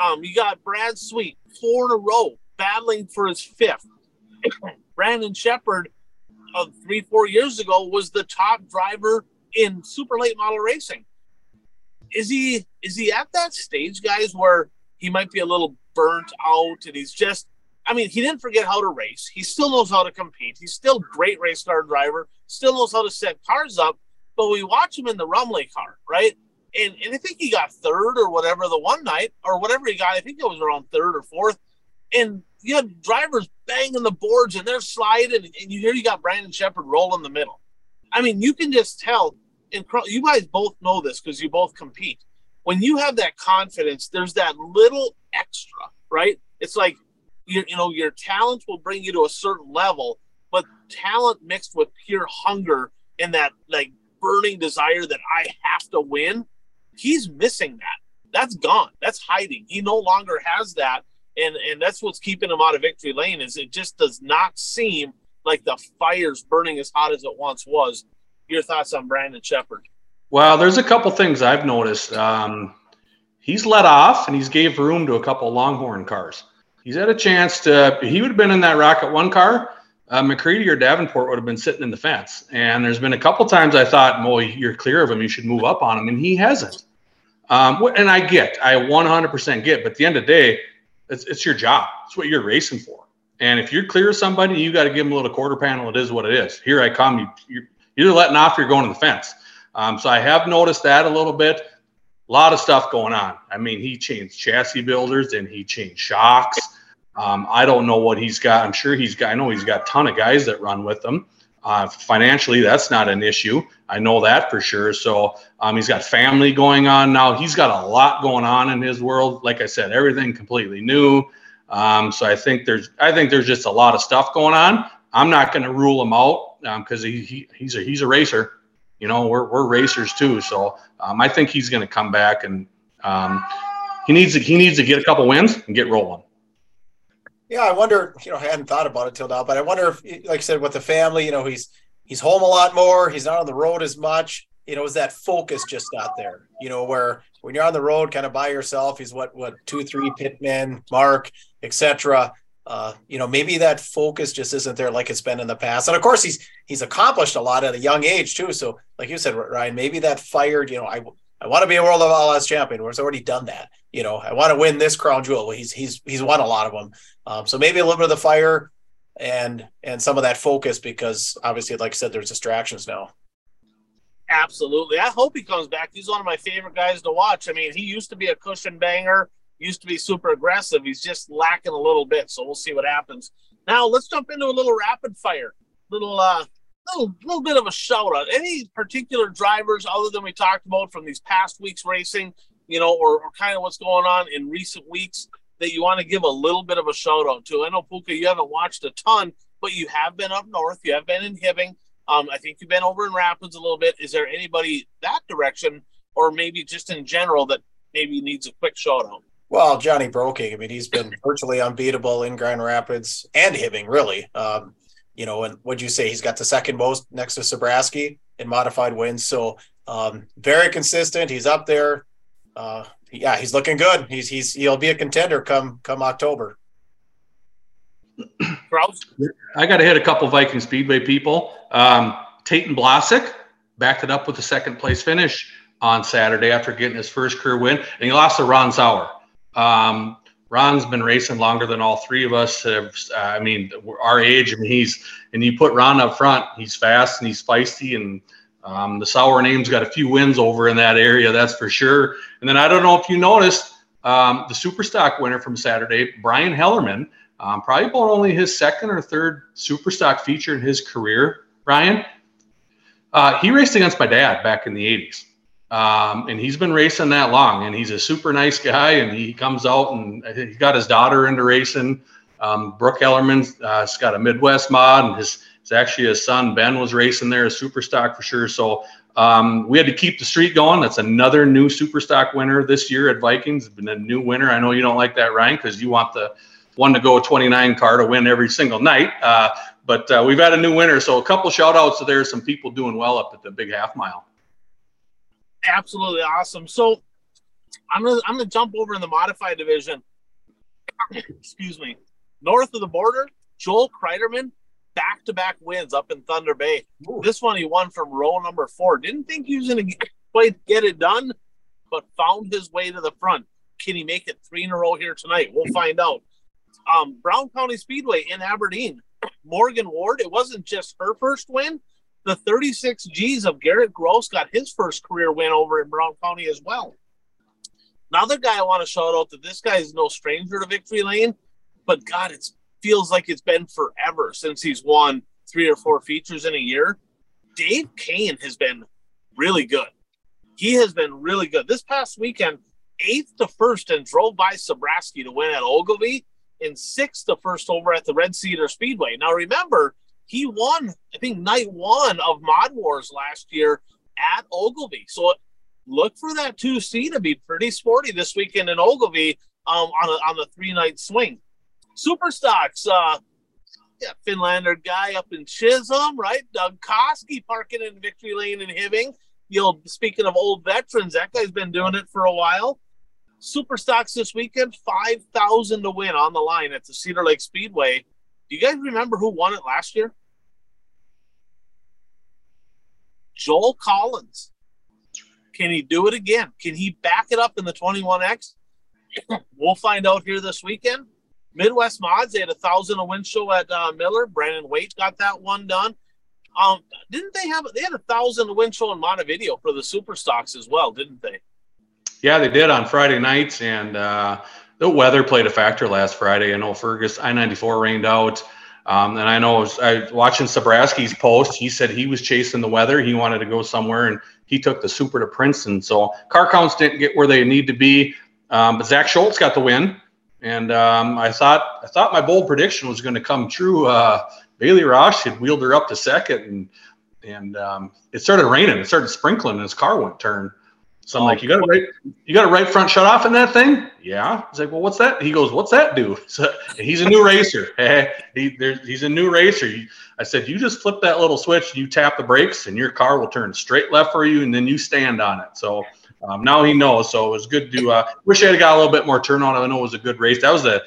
Um, you got Brad Sweet, four in a row, battling for his fifth. (coughs) Brandon Sheppard, uh, three, four years ago, was the top driver in super late model racing. Is he is he at that stage, guys, where he might be a little burnt out and he's just I mean, he didn't forget how to race. He still knows how to compete. He's still great race car driver, still knows how to set cars up, but we watch him in the Rumley car, right? And, and I think he got third or whatever the one night, or whatever he got. I think it was around third or fourth. And you had drivers banging the boards and they're sliding, and you hear you got Brandon Sheppard rolling the middle. I mean, you can just tell and you guys both know this because you both compete. When you have that confidence, there's that little extra, right? It's like you, you know your talent will bring you to a certain level, but talent mixed with pure hunger and that like burning desire that I have to win, he's missing that. That's gone. That's hiding. He no longer has that, and and that's what's keeping him out of victory lane. Is it just does not seem like the fire's burning as hot as it once was your thoughts on Brandon Sheppard? Well, there's a couple things I've noticed. Um, he's let off and he's gave room to a couple Longhorn cars. He's had a chance to. He would have been in that Rocket One car. Uh, McCreadie or Davenport would have been sitting in the fence. And there's been a couple times I thought, "Well, you're clear of him. You should move up on him," and he hasn't. Um, and I get, I 100% get, but at the end of the day, it's, it's your job. It's what you're racing for. And if you're clear of somebody, you got to give them a little quarter panel. It is what it is. Here I come. You, you're, either letting off you're going to the fence. Um, so I have noticed that a little bit. A lot of stuff going on. I mean, he changed chassis builders and he changed shocks. Um, I don't know what he's got. I'm sure he's got. I know he's got a ton of guys that run with him. Uh, financially, that's not an issue. I know that for sure. So um, he's got family going on now. He's got a lot going on in his world. Like I said, everything completely new. Um, so I think there's I think there's just a lot of stuff going on. I'm not going to rule him out because um, he, he he's a he's a racer. You know, we're we're racers too. So um, I think he's going to come back and um, he needs to he needs to get a couple wins and get rolling. Yeah, I wonder. You know, I hadn't thought about it till now, but I wonder if, like I said, with the family, you know, he's he's home a lot more. He's not on the road as much. You know, is that focus just not there? You know, where when you're on the road, kind of by yourself, he's what what two, three pitmen, Mark, etc uh, you know, maybe that focus just isn't there like it's been in the past. And of course, he's he's accomplished a lot at a young age too. So, like you said, Ryan, maybe that fired. You know, I I want to be a world of outlaws champion. Where he's already done that. You know, I want to win this crown jewel. He's he's he's won a lot of them. Um, so maybe a little bit of the fire and and some of that focus because obviously, like I said, there's distractions now. Absolutely. I hope he comes back. He's one of my favorite guys to watch. I mean, he used to be a cushion banger used to be super aggressive. He's just lacking a little bit. So we'll see what happens. Now let's jump into a little rapid fire. Little uh little little bit of a shout out. Any particular drivers other than we talked about from these past weeks racing, you know, or, or kind of what's going on in recent weeks that you want to give a little bit of a shout out to? I know Puka, you haven't watched a ton, but you have been up north, you have been in Hibbing. Um, I think you've been over in Rapids a little bit. Is there anybody that direction, or maybe just in general that maybe needs a quick shout out? Well, Johnny Broking, I mean, he's been virtually unbeatable in Grand Rapids and Hibbing, really. Um, you know, and would you say he's got the second most next to Sabraski in modified wins? So um, very consistent. He's up there. Uh, yeah, he's looking good. He's he's he'll be a contender come come October. (clears throat) I got to hit a couple Viking Speedway people. Um, Tayton Blasick backed it up with a second place finish on Saturday after getting his first career win, and he lost to Ron Sauer. Um, Ron's been racing longer than all three of us. Have, uh, I mean, our age. I mean, he's and you put Ron up front. He's fast and he's feisty, and um, the Sauer name's got a few wins over in that area, that's for sure. And then I don't know if you noticed um, the Superstock winner from Saturday, Brian Hellerman. Um, probably about only his second or third Superstock feature in his career. Brian, uh, he raced against my dad back in the '80s. Um, and he's been racing that long, and he's a super nice guy. And he comes out and he got his daughter into racing. Um, Brooke Ellerman's uh, got a Midwest mod, and his it's actually his son Ben was racing there, a super stock for sure. So um, we had to keep the streak going. That's another new super stock winner this year at Vikings. Been a new winner. I know you don't like that, Ryan, because you want the one to go 29 car to win every single night. Uh, but uh, we've had a new winner. So a couple shout outs. So there's some people doing well up at the big half mile absolutely awesome. So I'm gonna I'm gonna jump over in the modified division. (coughs) Excuse me. North of the border, Joel Kreiderman, back to back wins up in Thunder Bay. Ooh. This one he won from row number four. Didn't think he was gonna quite get it done, but found his way to the front. Can he make it three in a row here tonight? We'll find out. Um, Brown County Speedway in Aberdeen. Morgan Ward, it wasn't just her first win, the 36 G's of Garrett Gross got his first career win over in Brown County as well. Another guy I want to shout out that this guy is no stranger to victory lane, but God, it feels like it's been forever since he's won three or four features in a year. Dave Kane has been really good. He has been really good. This past weekend, eighth to first and drove by Sabraski to win at Ogilvie, and sixth to first over at the Red Cedar Speedway. Now remember, he won, I think, night one of Mod Wars last year at Ogilvie. So look for that 2C to be pretty sporty this weekend in Ogilvie um, on, a, on the three night swing. Superstocks, uh, yeah, Finlander guy up in Chisholm, right? Doug Koski parking in Victory Lane in Hibbing. You know, speaking of old veterans, that guy's been doing it for a while. Superstocks this weekend, 5,000 to win on the line at the Cedar Lake Speedway. You guys remember who won it last year? Joel Collins. Can he do it again? Can he back it up in the 21X? (laughs) we'll find out here this weekend. Midwest Mods, they had a thousand a win show at uh, Miller. Brandon Waite got that one done. Um, didn't they have? They had a thousand a win show in Montevideo for the Super Stocks as well, didn't they? Yeah, they did on Friday nights, and uh, the weather played a factor last Friday. I know Fergus I ninety four rained out. Um, and I know I was, I watching Sabraski's post. He said he was chasing the weather. He wanted to go somewhere, and he took the super to Princeton. So car counts didn't get where they need to be. Um, but Zach Schultz got the win, and um, I thought I thought my bold prediction was going to come true. Uh, Bailey Rosh had wheeled her up to second, and and um, it started raining. It started sprinkling, and his car went turn. So I'm oh, like, you got a right, you got a right front shut off in that thing? Yeah. He's like, well, what's that? He goes, what's that do? (laughs) So he's a new racer. (laughs) Hey, he, he's a new racer. I said, you just flip that little switch, you tap the brakes, and your car will turn straight left for you, and then you stand on it. So um, now he knows. So it was good to. Uh, wish I had got a little bit more turn on. I know it was a good race. That was a,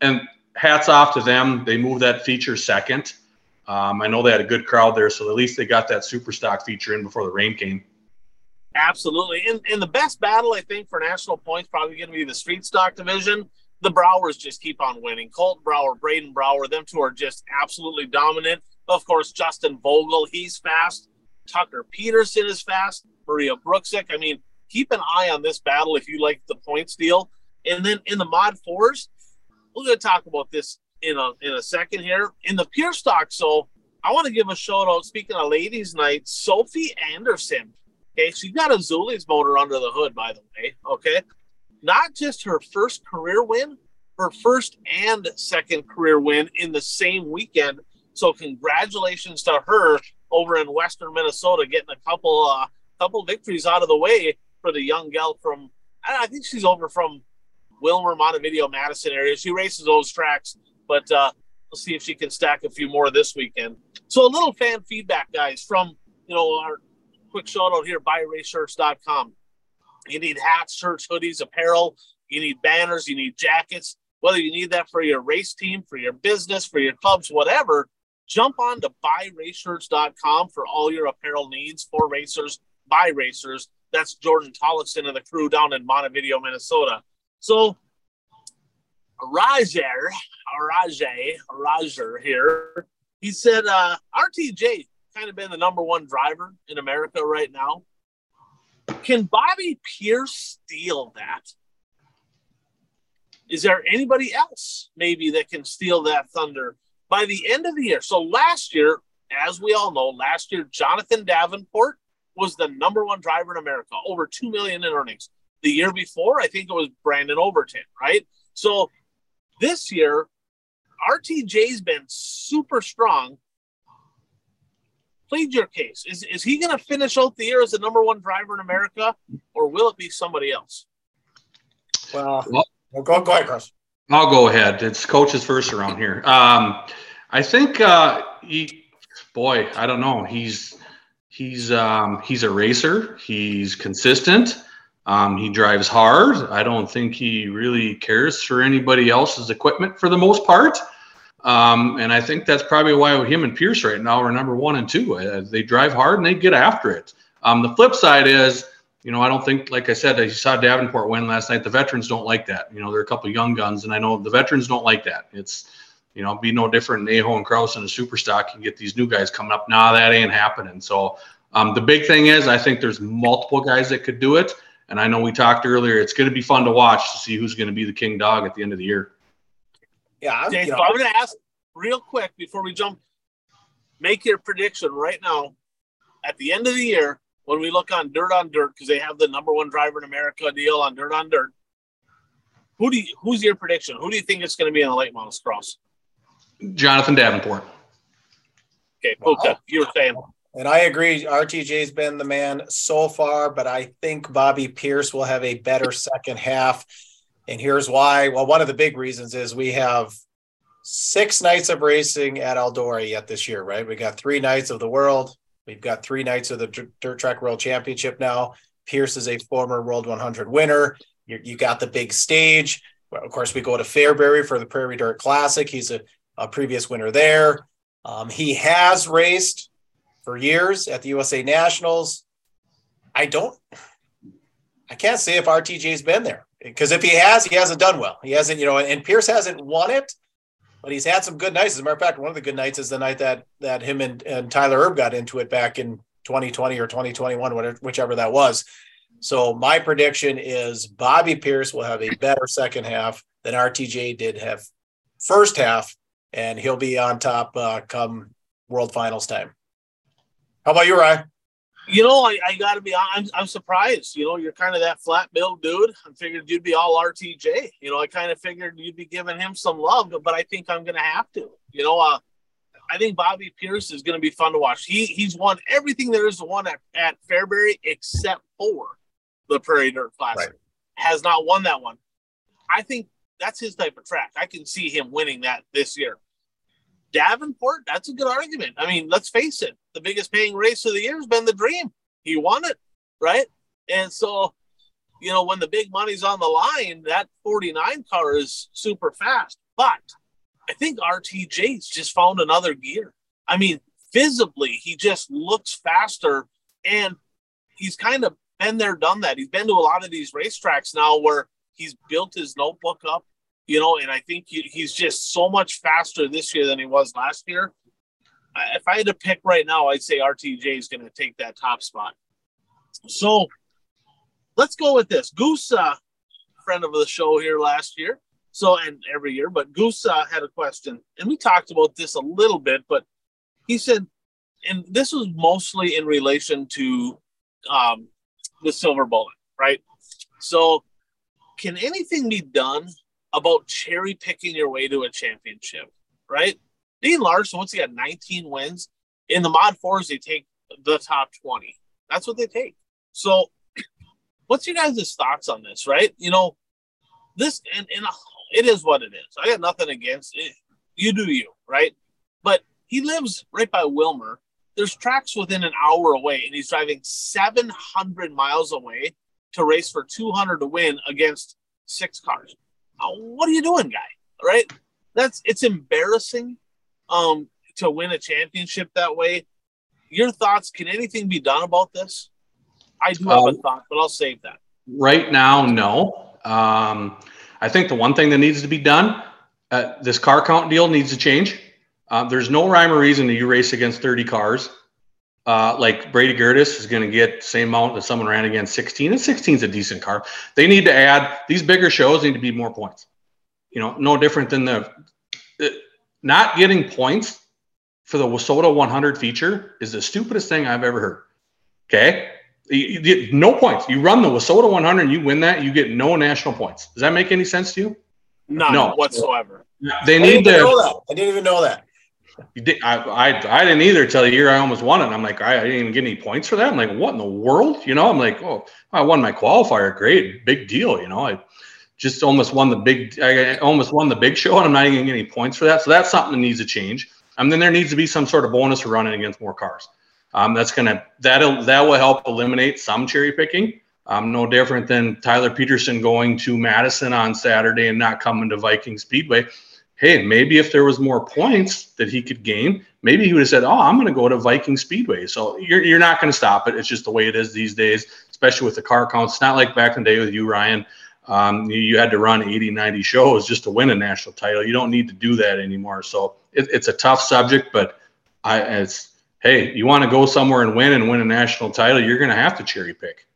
and hats off to them. They moved that feature second. Um, I know they had a good crowd there, so at least they got that super stock feature in before the rain came. Absolutely. And, and the best battle, I think, for national points probably going to be the street stock division. The Browers just keep on winning. Colt Brower, Braden Brower, them two are just absolutely dominant. Of course, Justin Vogel, he's fast. Tucker Peterson is fast. Maria Brooksick. I mean, keep an eye on this battle if you like the points deal. And then in the mod fours, we're going to talk about this in a in a second here. In the pure stock, so I want to give a shout out. Speaking of ladies' night, Sophie Anderson Okay, she got a Zeuli's motor under the hood, by the way. Okay, not just her first career win, her first and second career win in the same weekend. So congratulations to her over in western Minnesota, getting a couple uh, couple victories out of the way for the young gal from. I think she's over from Willmar, Montevideo, Madison area. She races those tracks, but uh, we'll see if she can stack a few more this weekend. So a little fan feedback, guys, from you know our quick shout out here, buyraceshirts.com. You need hats, shirts, hoodies, apparel. You need banners. You need jackets. Whether you need that for your race team, for your business, for your clubs, whatever, jump on to buyraceshirts.com for all your apparel needs for racers, by racers. That's Jordan Tollison and the crew down in Montevideo, Minnesota. So, Rajer, Rajer, Rajer here, he said, uh, RTJ kind of been the number one driver in America right now. Can Bobby Pierce steal that? Is there anybody else maybe that can steal that thunder by the end of the year? So last year, as we all know, last year Jonathan Davenport was the number one driver in America, over two million in earnings. The year before, I think it was Brandon Overton, right? So this year, RTJ's been super strong. Plead your case. Is, is he going to finish out the year as the number one driver in America, or will it be somebody else? Well, well go, go ahead, Chris. I'll go ahead. It's coach's first around here. Um, I think uh, he, boy, I don't know. He's he's um, he's a racer. He's consistent. Um, he drives hard. I don't think he really cares for anybody else's equipment for the most part. Um, and I think that's probably why him and Pierce right now are number one and two. Uh, they drive hard and they get after it. Um, the flip side is, you know, I don't think, like I said, you saw Davenport win last night. The veterans don't like that. You know, they're a couple young guns, and I know the veterans don't like that. It's, you know, be no different Aho and Kraus in a super stock. You get these new guys coming up. Nah, that ain't happening. So um, the big thing is, I think there's multiple guys that could do it. And I know we talked earlier, it's going to be fun to watch to see who's going to be the king dog at the end of the year. Yeah, I'm, Dave, you know, I'm going to ask real quick before we jump. Make your prediction right now. At the end of the year, when we look on Dirt on Dirt, because they have the number one driver in America deal on Dirt on Dirt. Who do you, who's your prediction? Who do you think it's going to be in the late models cross? Jonathan Davenport. Okay, Puka, wow. you were saying. And I agree. RTJ's been the man so far, but I think Bobby Pierce will have a better second half. And here's why. Well, one of the big reasons is we have six nights of racing at Eldora yet this year, right? We got three nights of the world. We've got three nights of the Dirt Track World Championship now. Pierce is a former World 100 winner. You, you got the big stage. Well, of course, we go to Fairbury for the Prairie Dirt Classic. He's a, a previous winner there. Um, he has raced for years at the USA Nationals. I don't, I can't say if RTJ's been there because if he has, he hasn't done well. He hasn't, you know, and Pierce hasn't won it, but he's had some good nights. As a matter of fact, one of the good nights is the night that that him and, and Tyler Erb got into it back in 2020 or 2021, whatever, whichever that was. So my prediction is Bobby Pierce will have a better second half than RTJ did have first half, and he'll be on top uh, come World Finals time. How about you, Ryan? You know, I, I got to be. I'm, I'm surprised. You know, you're kind of that flat build dude. I figured you'd be all RTJ. You know, I kind of figured you'd be giving him some love, but I think I'm going to have to. You know, uh, I think Bobby Pierce is going to be fun to watch. He he's won everything there is to win at, at Fairbury except for the Prairie Dirt Classic. Right. Has not won that one. I think that's his type of track. I can see him winning that this year. Davenport, that's a good argument. I mean, let's face it, the biggest paying race of the year has been the Dream. He won it, right? And so, you know, when the big money's on the line, that 49 car is super fast. But I think RTJ's just found another gear. I mean, visibly, he just looks faster and he's kind of been there, done that. He's been to a lot of these racetracks now where he's built his notebook up you know, and I think he, he's just so much faster this year than he was last year. If I had to pick right now, I'd say RTJ is going to take that top spot. So let's go with this. Goose, uh, friend of the show here last year, so and every year, but Goose uh, had a question, and we talked about this a little bit, but he said, and this was mostly in relation to um, the silver bullet, right? So, can anything be done about cherry picking your way to a championship, right? Dean Larson, once he had 19 wins, In the mod fours, they take the top 20. That's what they take. So, (clears throat) what's your guys' thoughts on this, right? You know, this, and, and uh, it is what it is. I got nothing against it. You do you, right? But he lives right by Willmar. There's tracks within an hour away, and he's driving 700 miles away to race for 200 to win against six cars. What are you doing, guy? Right? That's it's embarrassing um, to win a championship that way. Your thoughts? Can anything be done about this? I do have um, a thought, but I'll save that. Right now, no. Um, I think the one thing that needs to be done, uh, this car count deal needs to change. Uh, there's no rhyme or reason that you race against 30 cars. Uh, like Brady Gertis is going to get the same amount that someone ran against 16, and 16 is a decent car. They need to add these bigger shows need to be more points. You know, no different than the, the not getting points for the WISSOTA 100 feature is the stupidest thing I've ever heard. Okay, you, you no points. You run the WISSOTA 100 and you win that, you get no national points. Does that make any sense to you? None no whatsoever. They need to. I didn't even know that. You did, I, I, I didn't either the year I almost won it. I'm like, I, I, didn't even get any points for that. I'm like, what in the world? You know, I'm like, oh, I won my qualifier. Great, big deal. You know, I just almost won the big, I almost won the big show, and I'm not even getting any points for that. So that's something that needs to change. And then there needs to be some sort of bonus for running against more cars. Um, that's gonna that'll that will help eliminate some cherry picking. Um, no different than Tyler Peterson going to Madison on Saturday and not coming to Viking Speedway hey, maybe if there was more points that he could gain, maybe he would have said, oh, I'm going to go to Viking Speedway. So you're, you're not going to stop it. It's just the way it is these days, especially with the car counts. It's not like back in the day with you, Ryan. Um, you, you, had to run 80, 90 shows just to win a national title. You don't need to do that anymore. So it, it's a tough subject, but I, it's, hey, you want to go somewhere and win and win a national title, you're going to have to cherry pick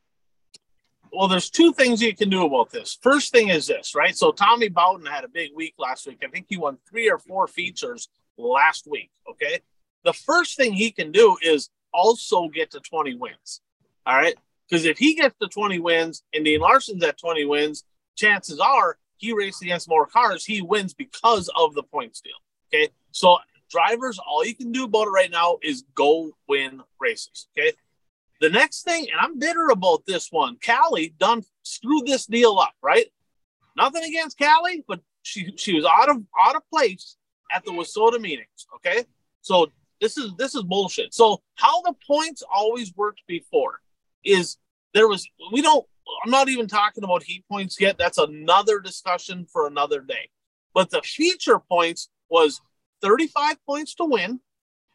well, there's two things you can do about this. First thing is this, right? So Tommy Bowden had a big week last week. I think he won three or four features last week. Okay. The first thing he can do is also get to 20 wins. All right. Because if he gets to 20 wins and Dean Larson's at 20 wins, chances are he races against more cars. He wins because of the points deal. Okay. So drivers, all you can do about it right now is go win races. Okay. The next thing, and I'm bitter about this one, Callie done screwed this deal up, right? Nothing against Callie, but she she was out of out of place at the WISSOTA meetings. Okay, so this is this is bullshit. So how the points always worked before is there was we don't. I'm not even talking about heat points yet. That's another discussion for another day. But the feature points was 35 points to win,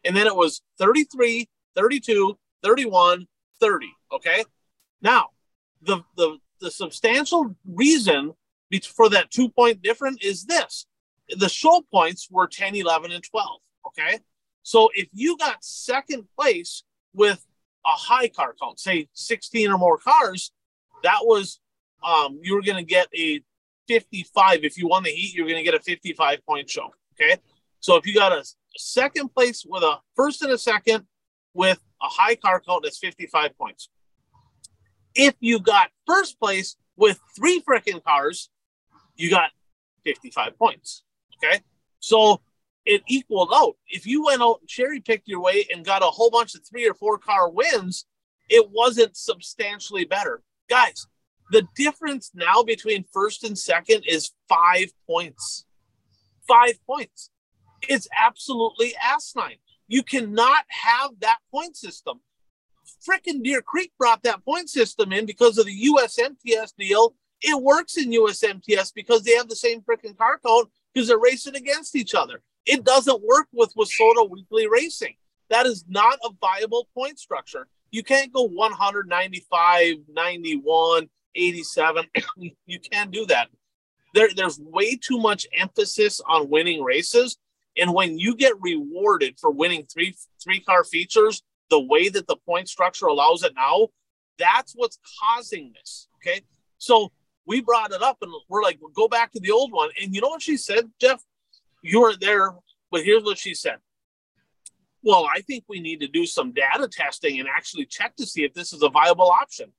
and then it was 33, 32, 31, 30. Okay. Now, the the the substantial reason for that two point difference is this: the show points were 10, 11, and 12. Okay. So if you got second place with a high car count, say 16 or more cars, that was um, you were going to get a 55. If you won the heat, you're going to get a 55 point show. Okay. So if you got a second place with a first and a second with a high car count that's 55 points. If you got first place with three freaking cars, you got 55 points. Okay. So it equaled out. If you went out and cherry picked your way and got a whole bunch of three or four car wins, it wasn't substantially better. Guys, the difference now between first and second is five points. Five points. It's absolutely asinine. You cannot have that point system. Frickin' Deer Creek brought that point system in because of the USMTS deal. It works in USMTS because they have the same freaking car code because they're racing against each other. It doesn't work with WISSOTA Weekly Racing. That is not a viable point structure. You can't go 195, 91, 87. (clears throat) you can't do that. There, there's way too much emphasis on winning races and when you get rewarded for winning three three car features the way that the point structure allows it now, that's what's causing this. Okay. So we brought it up and we're like, go back to the old one. And you know what she said, Jeff? You were there, but here's what she said. Well, I think we need to do some data testing and actually check to see if this is a viable option.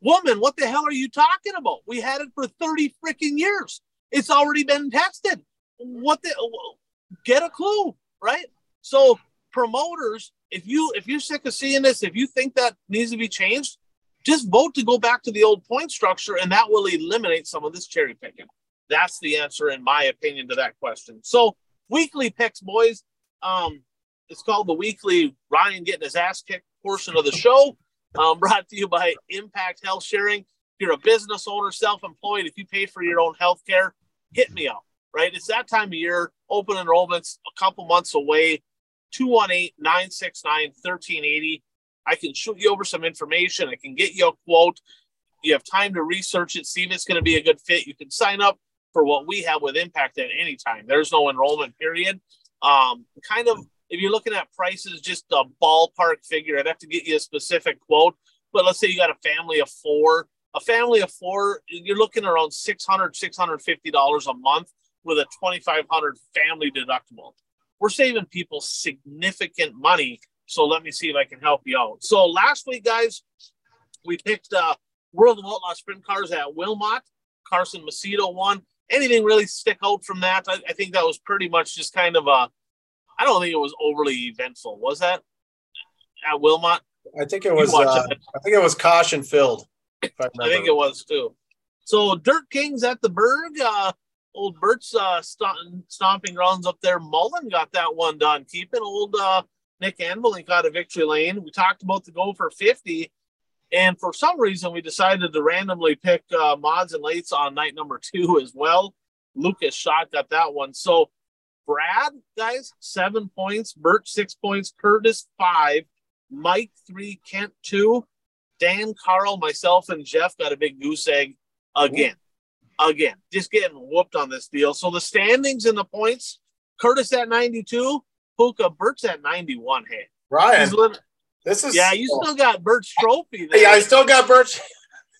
Woman, what the hell are you talking about? We had it for 30 freaking years. It's already been tested. What the get a clue, right? So promoters, if you if you're sick of seeing this, if you think that needs to be changed, just vote to go back to the old point structure, and that will eliminate some of this cherry picking. That's the answer, in my opinion, to that question. So weekly picks, boys. Um, it's called the weekly Ryan getting his ass kicked portion of the show. Um, brought to you by Impact Health Sharing. If you're a business owner, self-employed, if you pay for your own health care, hit me up. Right, it's that time of year. Open enrollment's a couple months away. 218-969-1380. I can shoot you over some information. I can get you a quote. You have time to research it, see if it's going to be a good fit. You can sign up for what we have with Impact at any time. There's no enrollment period. Um, kind of, if you're looking at prices, just a ballpark figure, I'd have to get you a specific quote. But let's say you got a family of four. A family of four, you're looking around $600, $650 a month with a 2500 family deductible. We're saving people significant money. So let me see if I can help you out. So last week, guys, we picked uh, World of Outlaw Sprint Cars at Wilmot. Carson Macedo won anything really stick out from that? I, I, think that was pretty much just kind of a. I don't think it was overly eventful. Was that at Wilmot? I think it was. Uh, I think it was caution filled. I, I, think it was too. So Dirt Kings at the Berg. Uh, old Bert's uh, st- stomping grounds up there. Mullen got that one done. Keeping old uh, Nick Anvelink got a victory lane. We talked about the Gopher 50. And for some reason, we decided to randomly pick uh, mods and lates on night number two as well. Lucas Schott got that one. So, Brad, guys, seven points. Bert, six points. Curtis, five. Mike, three. Kent, two. Dan, Carl, myself, and Jeff got a big goose egg again. Ooh. Again, just getting whooped on this deal. So, the standings and the points Curtis at 92. Puka, Bert's at 91. Hey, Ryan. This is yeah. You still got Bert's trophy. There. Yeah, I still got Bert's.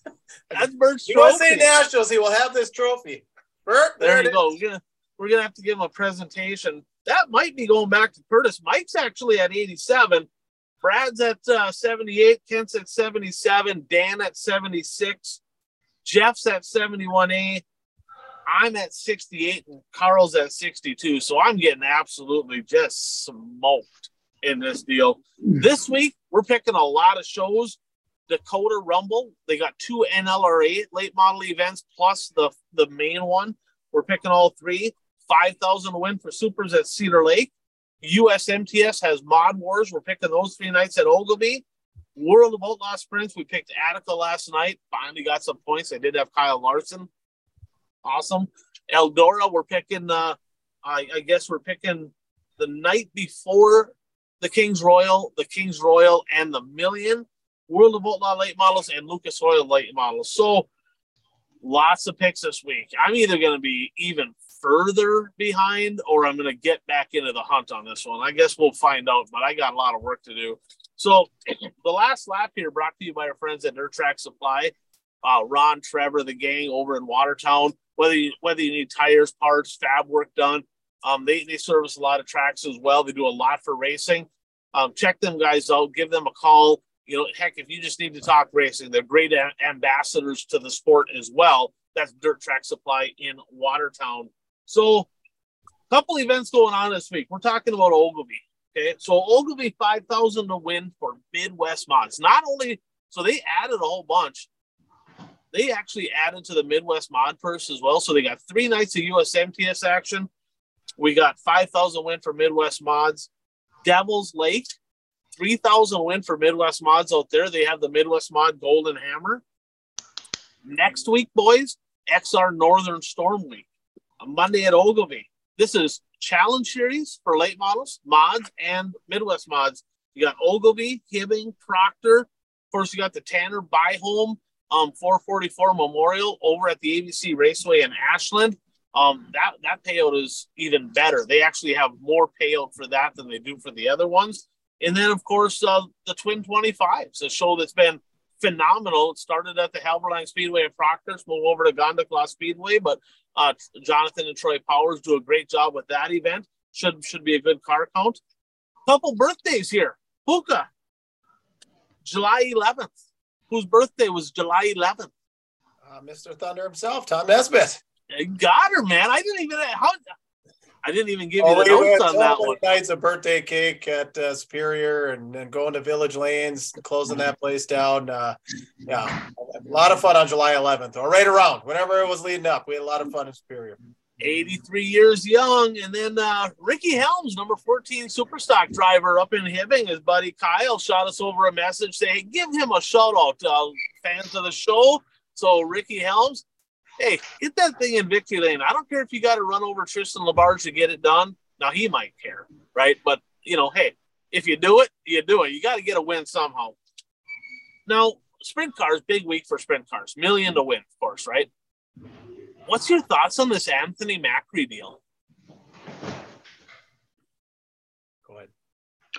(laughs) That's Bert's (laughs) trophy. USA Nationals. He will have this trophy. Bert, there, there you go. We're gonna we're gonna have to give him a presentation. That might be going back to Curtis. Mike's actually at 87. Brad's at uh, 78. Kent's at 77. Dan at 76. Jeff's at 71A. I'm at 68 and Carl's at 62. So I'm getting absolutely just smoked in this deal. Hmm. This week, we're picking a lot of shows. Dakota Rumble, they got two NLRA late model events plus the, the main one. We're picking all three. 5,000 win for supers at Cedar Lake. USMTS has Mod Wars. We're picking those three nights at Ogilvie. World of Outlaw Sprints, we picked Attica last night. Finally got some points. I did have Kyle Larson. Awesome. Eldora, we're picking, uh, I, I guess we're picking the night before the King's Royal, the King's Royal, and the Million, World of Outlaw late models, and Lucas Oil late models. So lots of picks this week. I'm either going to be even further behind or I'm going to get back into the hunt on this one. I guess we'll find out, but I got a lot of work to do. So (clears throat) the last lap here brought to you by our friends at Dirt Track Supply. Uh, Ron, Trevor, the gang over in Watertown. Whether you, whether you need tires, parts, fab work done, um, they, they service a lot of tracks as well. They do a lot for racing. Um, check them guys out. Give them a call. You know, heck, if you just need to talk racing, they're great a- ambassadors to the sport as well. That's Dirt Track Supply in Watertown. So, a couple events going on this week. We're talking about Ogilvie. Okay, so Ogilvie 5,000 to win for Midwest Mods. Not only, so they added a whole bunch. They actually added to the Midwest Mod purse as well. So they got three nights of USMTS action we got 5,000 win for Midwest Mods. Devil's Lake, 3,000 win for Midwest Mods out there. They have the Midwest Mod Golden Hammer. Next week, boys, XR Northern Storm Week, Monday at Ogilvie. This is Challenge Series for late models, mods, and Midwest mods. You got Ogilvie, Hibbing, Proctor. Of course, you got the Tanner Buy Home um, 444 Memorial over at the ABC Raceway in Ashland um, that that payout is even better. They actually have more payout for that than they do for the other ones. And then, of course, uh, the Twin 25s, a show that's been phenomenal. It started at the Halberline Speedway in Proctor, move over to Gondik Law Speedway, but uh, Jonathan and Troy Powers do a great job with that event. Should should be a good car count. Couple birthdays here. Puka, July 11th. Whose birthday was July 11th? Uh, Mr. Thunder himself, Tom Nesbitt. got her, man. I didn't even how I didn't even give you oh, the notes on that one. Nights a birthday cake at uh, Superior, and then going to Village Lanes, closing that place down. Uh, yeah, a lot of fun on July 11th, or right around whenever it was leading up. We had a lot of fun in Superior. 83 years young, and then uh, Ricky Helms, number 14 Superstock driver up in Hibbing. His buddy Kyle shot us over a message saying, "Give him a shout out, uh, fans of the show." So Ricky Helms, hey, get that thing in victory lane. I don't care if you got to run over Tristan LaBarge to get it done. Now he might care, right? But you know, hey, if you do it, you do it. You got to get a win somehow. Now, sprint cars, big week for sprint cars, million to win, of course, right? What's your thoughts on this Anthony Macri deal? Go ahead.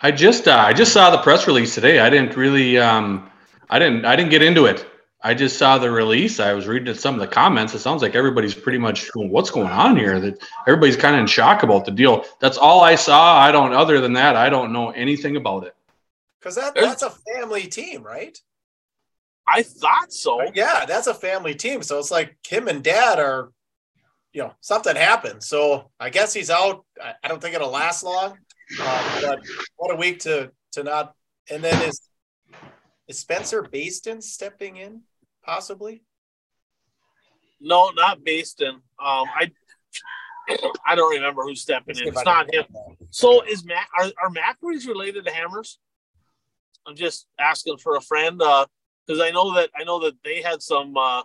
I just uh, I just saw the press release today. I didn't really um, I didn't I didn't get into it. I just saw the release. I was reading some of the comments. It sounds like everybody's pretty much going, "What's going on here?" That everybody's kind of in shock about the deal. That's all I saw. I don't. Other than that, I don't know anything about it. Because that, that's a family team, right? I thought so. Yeah, that's a family team. So it's like him and dad are, you know, something happened. So I guess he's out. I don't think it'll last long. Uh, but what a week to to not. And then is is Spencer Bayston stepping in? Possibly? No, not Bayston. Um, I (coughs) I don't remember who's stepping in. It's not him. So is Mac are, are Macris related to Hammers? I'm just asking for a friend Uh, because uh, I know that I know that they had some uh,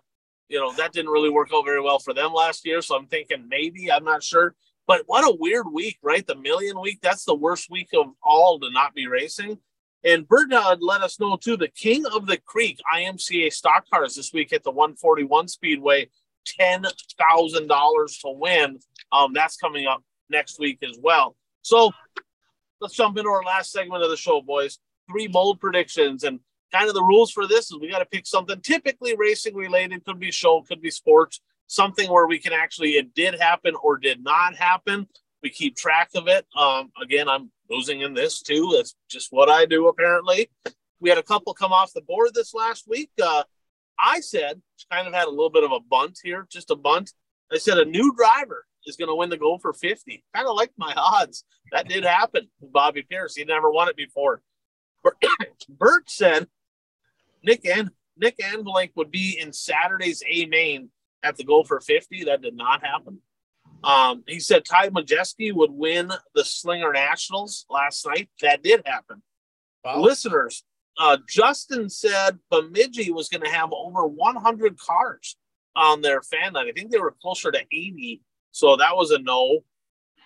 you know that didn't really work out very well for them last year. So I'm thinking maybe I'm not sure. But what a weird week, right? The million week. That's the worst week of all to not be racing. And Bernard let us know too the King of the Creek IMCA stock cars this week at the 141 Speedway, ten thousand dollars to win. Um, that's coming up next week as well. So let's jump into our last segment of the show, boys. Three bold predictions and kind of the rules for this is we got to pick something typically racing related, could be show, could be sports, something where we can actually it did happen or did not happen. We keep track of it. Um, again, I'm losing in this too. That's just what I do apparently. We had a couple come off the board this last week. Uh, I said, kind of had a little bit of a bunt here, just a bunt. I said a new driver is going to win the Gopher 50. Kind of like my odds. That did happen with Bobby Pierce. He never won it before. Bert (coughs) said Nick and Nick Anvelink would be in Saturday's A main at the Gopher 50. That did not happen. Um, he said Ty Majeski would win the Slinger Nationals last night. That did happen. Wow. Listeners, uh, Justin said Bemidji was going to have over 100 cars on their fan night. I think they were closer to 80. So that was a no.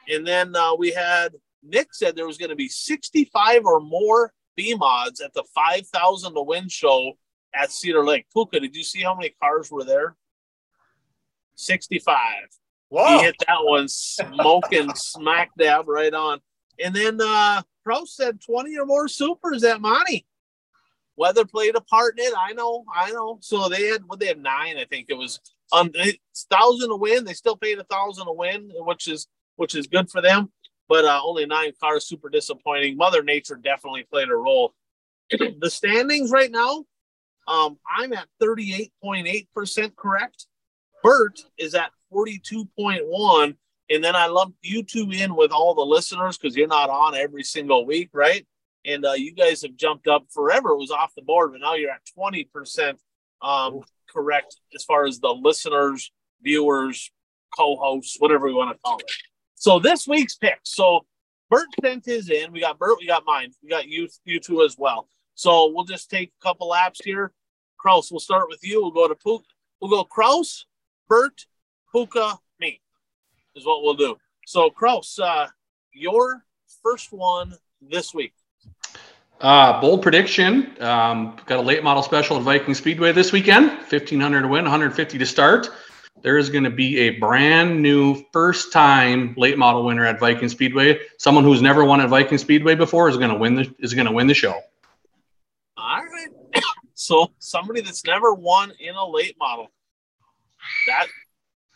And then uh, we had Nick said there was going to be 65 or more B mods at the 5,000 to win show at Cedar Lake. Puka, did you see how many cars were there? 65. Whoa. He hit that one smoking smack dab right on. And then uh Pro said 20 or more supers at Monty. Weather played a part in it. I know, I know. So they had what they had nine, I think it was um thousand to win. They still paid a thousand to win, which is which is good for them. But uh, only nine cars, super disappointing. Mother Nature definitely played a role. (clears throat) the standings right now, um, I'm at 38.8% correct. Bert is at 42.1. And then I lump you two in with all the listeners because you're not on every single week, right? And uh, you guys have jumped up forever. It was off the board, but now you're at 20% um, correct as far as the listeners, viewers, co hosts, whatever we want to call it. So this week's pick. So Bert sent his in. We got Bert, we got mine. We got you, you two as well. So we'll just take a couple laps here. Kraus, we'll start with you. We'll go to Pook. We'll go Kraus, Bert, Puka, me is what we'll do. So, Kraus, uh, your first one this week. Uh, bold prediction. Um, got a late model special at Viking Speedway this weekend. 1500 to win, 150 to start. There is going to be a brand new first time late model winner at Viking Speedway. Someone who's never won at Viking Speedway before is going to win the is going to win the show. All right. (coughs) so somebody that's never won in a late model. That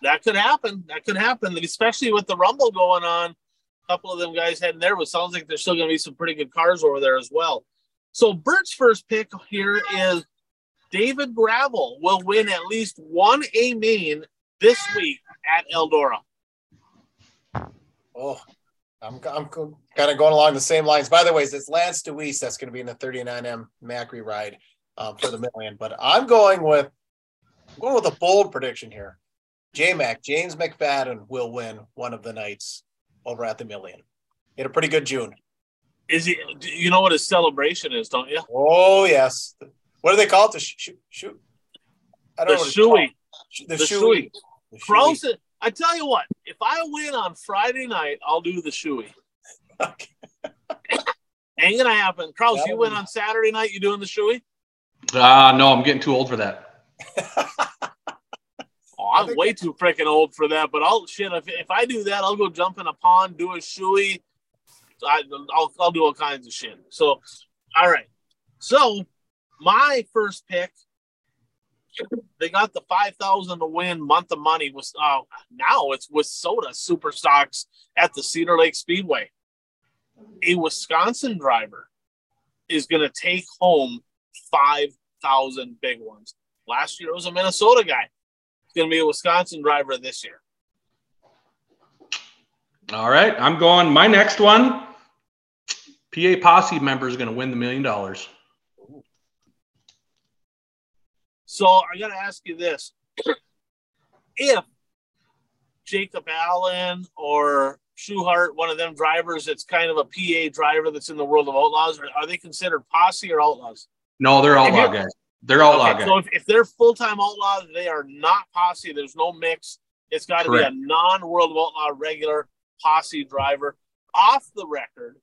that could happen. That could happen, especially with the Rumble going on. A couple of them guys heading there, but sounds like there's still going to be some pretty good cars over there as well. So Bert's first pick here is David Gravel will win at least one A main this week at Eldora. Oh, I'm, I'm kind of going along the same lines. By the way, it's Lance Dewease that's going to be in the 39M Macri ride um, for the million. But I'm going with I'm going with a bold prediction here. J Mac James McFadden will win one of the nights over at the million. He had a pretty good June. Is he? You know what his celebration is, don't you? Oh yes. What do they call it? The shoot. shoot? I don't the know. Shoey. The, the shoey. Kraus, I tell you what, if I win on Friday night, I'll do the shoey. Okay. (laughs) Ain't gonna happen. Kraus, you win on Saturday night, you doing the shoey? Ah, uh, no, I'm getting too old for that. (laughs) oh, I'm way too freaking old for that. But I'll shit if, if I do that, I'll go jump in a pond, do a shoey. I, will I'll do all kinds of shit. So, all right. So, my first pick, they got the five thousand to win month of money. Was uh, now it's with WISSOTA Super Stocks at the Cedar Lake Speedway. A Wisconsin driver is going to take home five thousand big ones. Last year it was a Minnesota guy. Going to be a Wisconsin driver this year. All right, I'm going. My next one, PA Posse member is going to win the million dollars. So I got to ask you this: (clears throat) If Jacob Allen or Schuchart, one of them drivers that's kind of a PA driver that's in the world of outlaws, are, are they considered posse or outlaws? No, they're outlaw guys. They're outlaw okay, guys. So if, if they're full time outlaws, they are not posse. There's no mix. It's got to be a non world of outlaw regular posse driver. Off the record,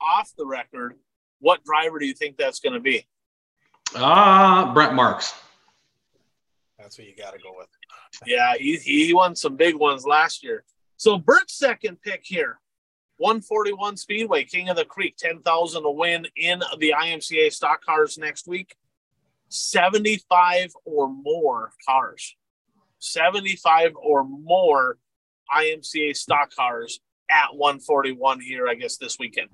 off the record, what driver do you think that's going to be? Ah, uh, Brent Marks. That's what you got to go with. (laughs) yeah, he, he won some big ones last year. So Bert's second pick here, 141 Speedway, King of the Creek, 10,000 to win in the IMCA stock cars next week. 75 or more cars. 75 or more IMCA stock cars at 141 here, I guess, this weekend.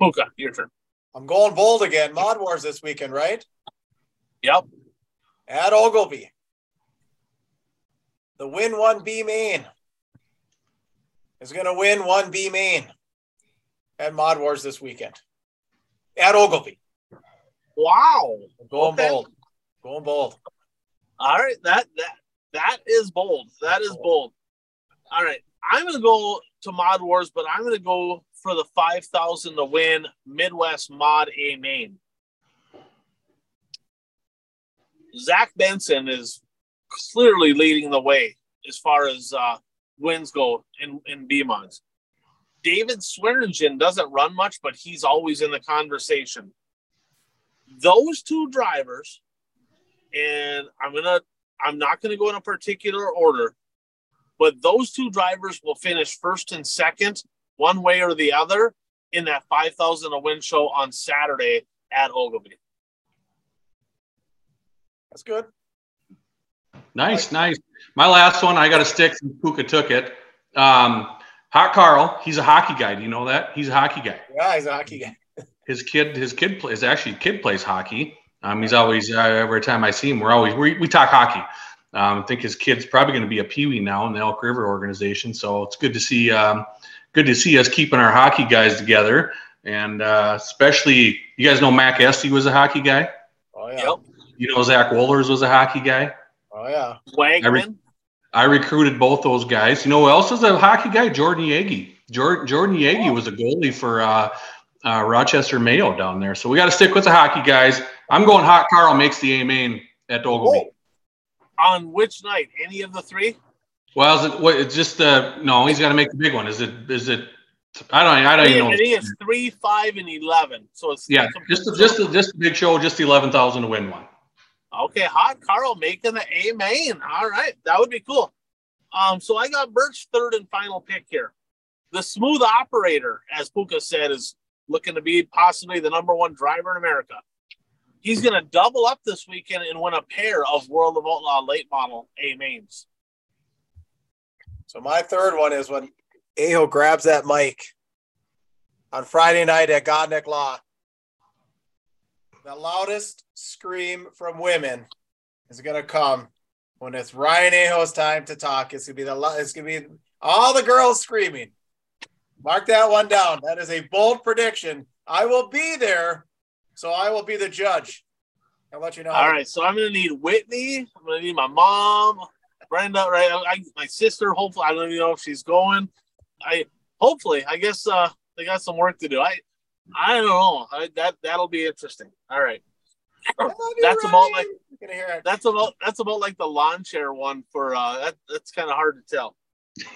Puka, your turn. I'm going bold again. Mod Wars this weekend, right? Yep. At Ogilvie. The win one B main is going to win one B main at Mod Wars this weekend at Ogilvie. Wow. Going okay. bold. Going bold. All right. That that that is bold. That is bold. All right. I'm gonna go to Mod Wars, but I'm gonna go for the five thousand to win Midwest Mod A main. Zach Benson is clearly leading the way as far as uh, wins go in, in B mods. David Swearingen doesn't run much, but he's always in the conversation. Those two drivers, and I'm gonna I'm not gonna go in a particular order, but those two drivers will finish first and second, one way or the other, in that 5,000 a win show on Saturday at Ogilvie. That's good. Nice, nice. My last one, I got a stick since Puka took it. Um, Hot Carl, he's a hockey guy. Do you know that? He's a hockey guy. Yeah, he's a hockey guy. His kid, his kid plays actually kid plays hockey. Um, he's always uh, every time I see him, we're always we, we talk hockey. Um, I think his kid's probably going to be a peewee now in the Elk River organization. So it's good to see, um, good to see us keeping our hockey guys together, and uh, especially you guys know Mac Esty was a hockey guy. Oh yeah. Yep. You know Zach Wohlers was a hockey guy. Oh yeah. Wagman. I, re- I recruited both those guys. You know who else was a hockey guy? Jordan Yagi. Jordan Jordan Yagi oh. was a goalie for uh, uh, Rochester Mayo down there. So we got to stick with the hockey guys. I'm going hot. Carl makes the A main at Ogilvie. Oh. On which night? Any of the three? Well, is it, what, it's just uh, no. He's got to make the big one. Is it? Is it? I don't. I don't even know. It's three, five, and eleven. So it's yeah, just a, just a, just a big show. Just eleven thousand to win one. Okay, hot Carl making the A main. All right, that would be cool. Um, so I got Birch third and final pick here. The smooth operator, as Puka said, is looking to be possibly the number one driver in America. He's going to double up this weekend and win a pair of World of Outlaw late model A mains. So my third one is when Aho grabs that mic on Friday night at Gondik Law the loudest scream from women is gonna come when it's Ryan Aho's time to talk. It's gonna be the it's gonna be All the girls screaming. Mark that one down. That is a bold prediction. I will be there, so I will be the judge. I'll let you know. All right, so I'm gonna need Whitney. I'm gonna need my mom, Brenda, right? I, my sister. Hopefully, I don't even know if she's going. I hopefully, I guess uh, they got some work to do. I I don't know. I, that that'll be interesting. All right. (laughs) That's about like that's about that's about like the lawn chair one for uh that that's kind of hard to tell.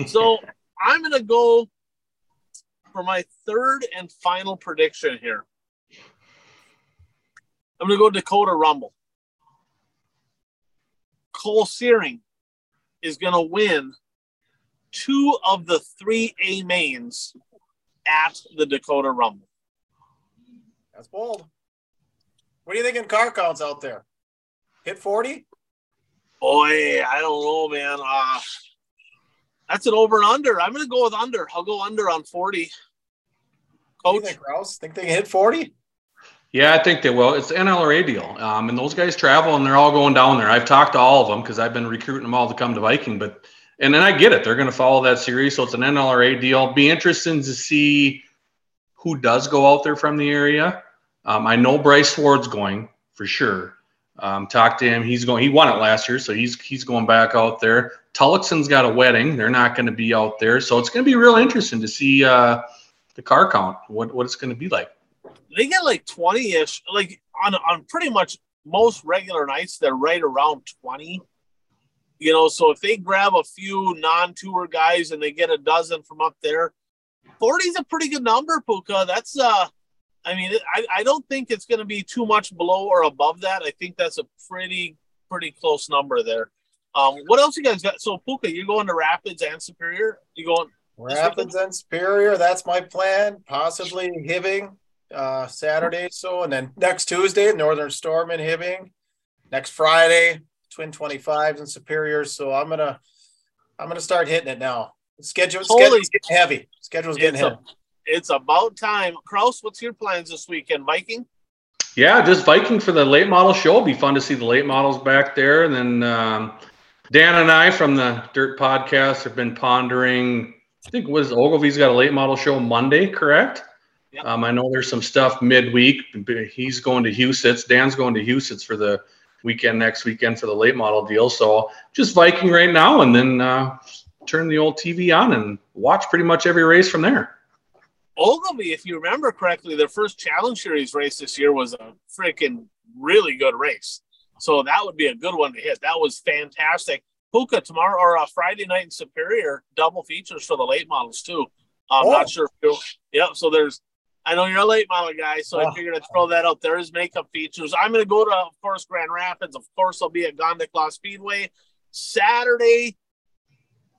So I'm gonna go for my third and final prediction here. I'm gonna go Dakota Rumble. Cole Searing is gonna win two of the three A mains at the Dakota Rumble. That's bold. What do you think in car counts out there? Hit 40? Boy, I don't know, man. Uh, that's an over and under. I'm going to go with under. I'll go under on 40. Coach? think, Rouse? Think they can hit 40? Yeah, I think they will. It's an NLRA deal. Um, and those guys travel and they're all going down there. I've talked to all of them because I've been recruiting them all to come to Viking. But, and then I get it. They're going to follow that series. So it's an NLRA deal. Be interesting to see who does go out there from the area. Um, I know Bryce Ford's going for sure. Um, talked to him. He's going. He won it last year, so he's he's going back out there. Tullochson's got a wedding. They're not going to be out there, so it's going to be real interesting to see uh, the car count. What what it's going to be like. They get like twenty ish. Like on on pretty much most regular nights, they're right around twenty. You know, so if they grab a few non-tour guys and they get a dozen from up there, forty is a pretty good number, Puka. That's uh I mean, I, I don't think it's going to be too much below or above that. I think that's a pretty pretty close number there. Um, what else you guys got? So Puka, you're going to Rapids and Superior. You going Rapids and Superior? That's my plan. Possibly Hibbing uh, Saturday, so and then next Tuesday, Northern Storm in Hibbing. Next Friday, Twin 25s and Superior. So I'm gonna I'm gonna start hitting it now. Schedule schedule's getting heavy. Schedule's getting heavy. A, it's about time. Kraus, what's your plans this weekend? Viking? Yeah, just Viking for the late model show. It'll be fun to see the late models back there. And then um, Dan and I from the Dirt Podcast have been pondering. I think was Ogilvie's got a late model show Monday, correct? Yep. Um, I know there's some stuff midweek. He's going to Huset's. Dan's going to Huset's for the weekend next weekend for the late model deal. So just Viking right now, and then uh, turn the old TV on and watch pretty much every race from there. Ogilvie, if you remember correctly, their first Challenge Series race this year was a freaking really good race. So that would be a good one to hit. That was fantastic. Puka tomorrow or uh, Friday night in Superior, double features for the late models too. I'm oh. not sure if Yep. So there's, I know you're a late model guy, so oh. I figured I'd throw that out. There is makeup features. I'm going to go to, of course, Grand Rapids. Of course, I'll be at Gondik Speedway Saturday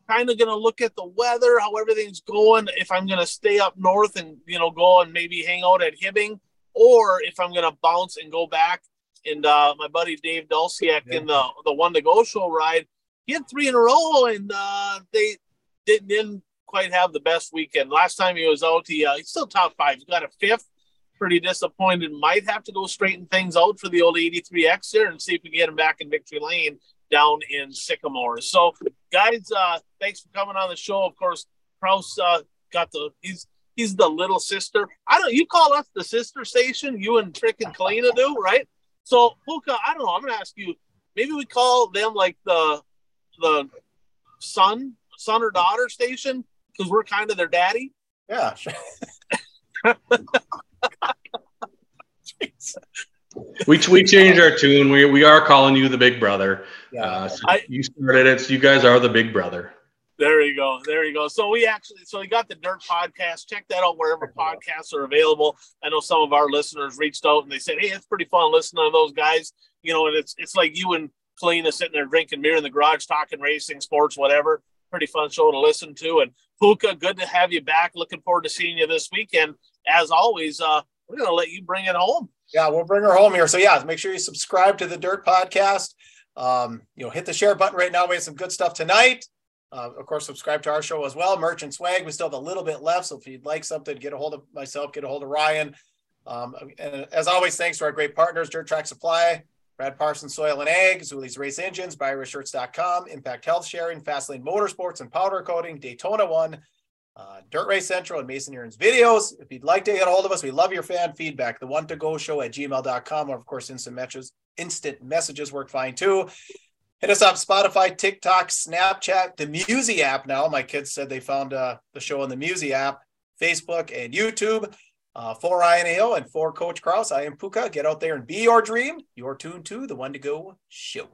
kind of going to look at the weather, how everything's going. If I'm going to stay up north and you know go and maybe hang out at Hibbing, or if I'm going to bounce and go back. And uh, my buddy Dave Dulciak yeah. in the the one to go show ride, he had three in a row, and uh, they didn't, didn't quite have the best weekend. Last time he was out, he uh, he's still top five. He got a fifth. Pretty disappointed. Might have to go straighten things out for the old 83X here and see if we can get him back in victory lane down in Sycamore. So, guys, uh, thanks for coming on the show. Of course, Kraus uh, got the he's he's the little sister. I don't you call us the sister station. You and Trick and Kalina do right. So, Puka, I don't know. I'm gonna ask you. Maybe we call them like the the son son or daughter station because we're kind of their daddy. Yeah. Sure. (laughs) we we changed our tune. We we are calling you the big brother. Yeah. Uh, so I, you started it. So you guys are the big brother. There you go. There you go. So we actually so we got the Dirt podcast. Check that out wherever podcasts are available. I know some of our listeners reached out and they said, "Hey, it's pretty fun listening to those guys." You know, and it's it's like you and Kalina sitting there drinking beer in the garage, talking racing, sports, whatever. Pretty fun show to listen to. And Puka, good to have you back. Looking forward to seeing you this weekend. As always, uh, we're gonna let you bring it home yeah, we'll bring her home here. So yeah, make sure you subscribe to the Dirt Podcast. Um, you know, hit the share button right now. We have some good stuff tonight. Uh, of course, subscribe to our show as well. Merch and swag. We still have a little bit left. So if you'd like something, get a hold of myself, get a hold of Ryan. Um, and as always, thanks to our great partners, Dirt Track Supply, Brad Parsons Soil and Ag, Zeuli's Race Engines, BuyRaceShirts.com, Impact Health Sharing, Fastlane Motorsports and Powder Coating, Daytona One, uh, Dirt Race Central, and Mason Aaron's videos. If you'd like to get a hold of us, we love your fan feedback. The one to go show at gmail.com, or of course, instant messages, instant messages work fine too. Hit us up Spotify, TikTok, Snapchat, the Musi app now. My kids said they found uh, the show on the Musi app, Facebook, and YouTube. Uh, for Aill and for Coach Kraus, I am Puka. Get out there and be your dream. You're tuned to the One to Go show.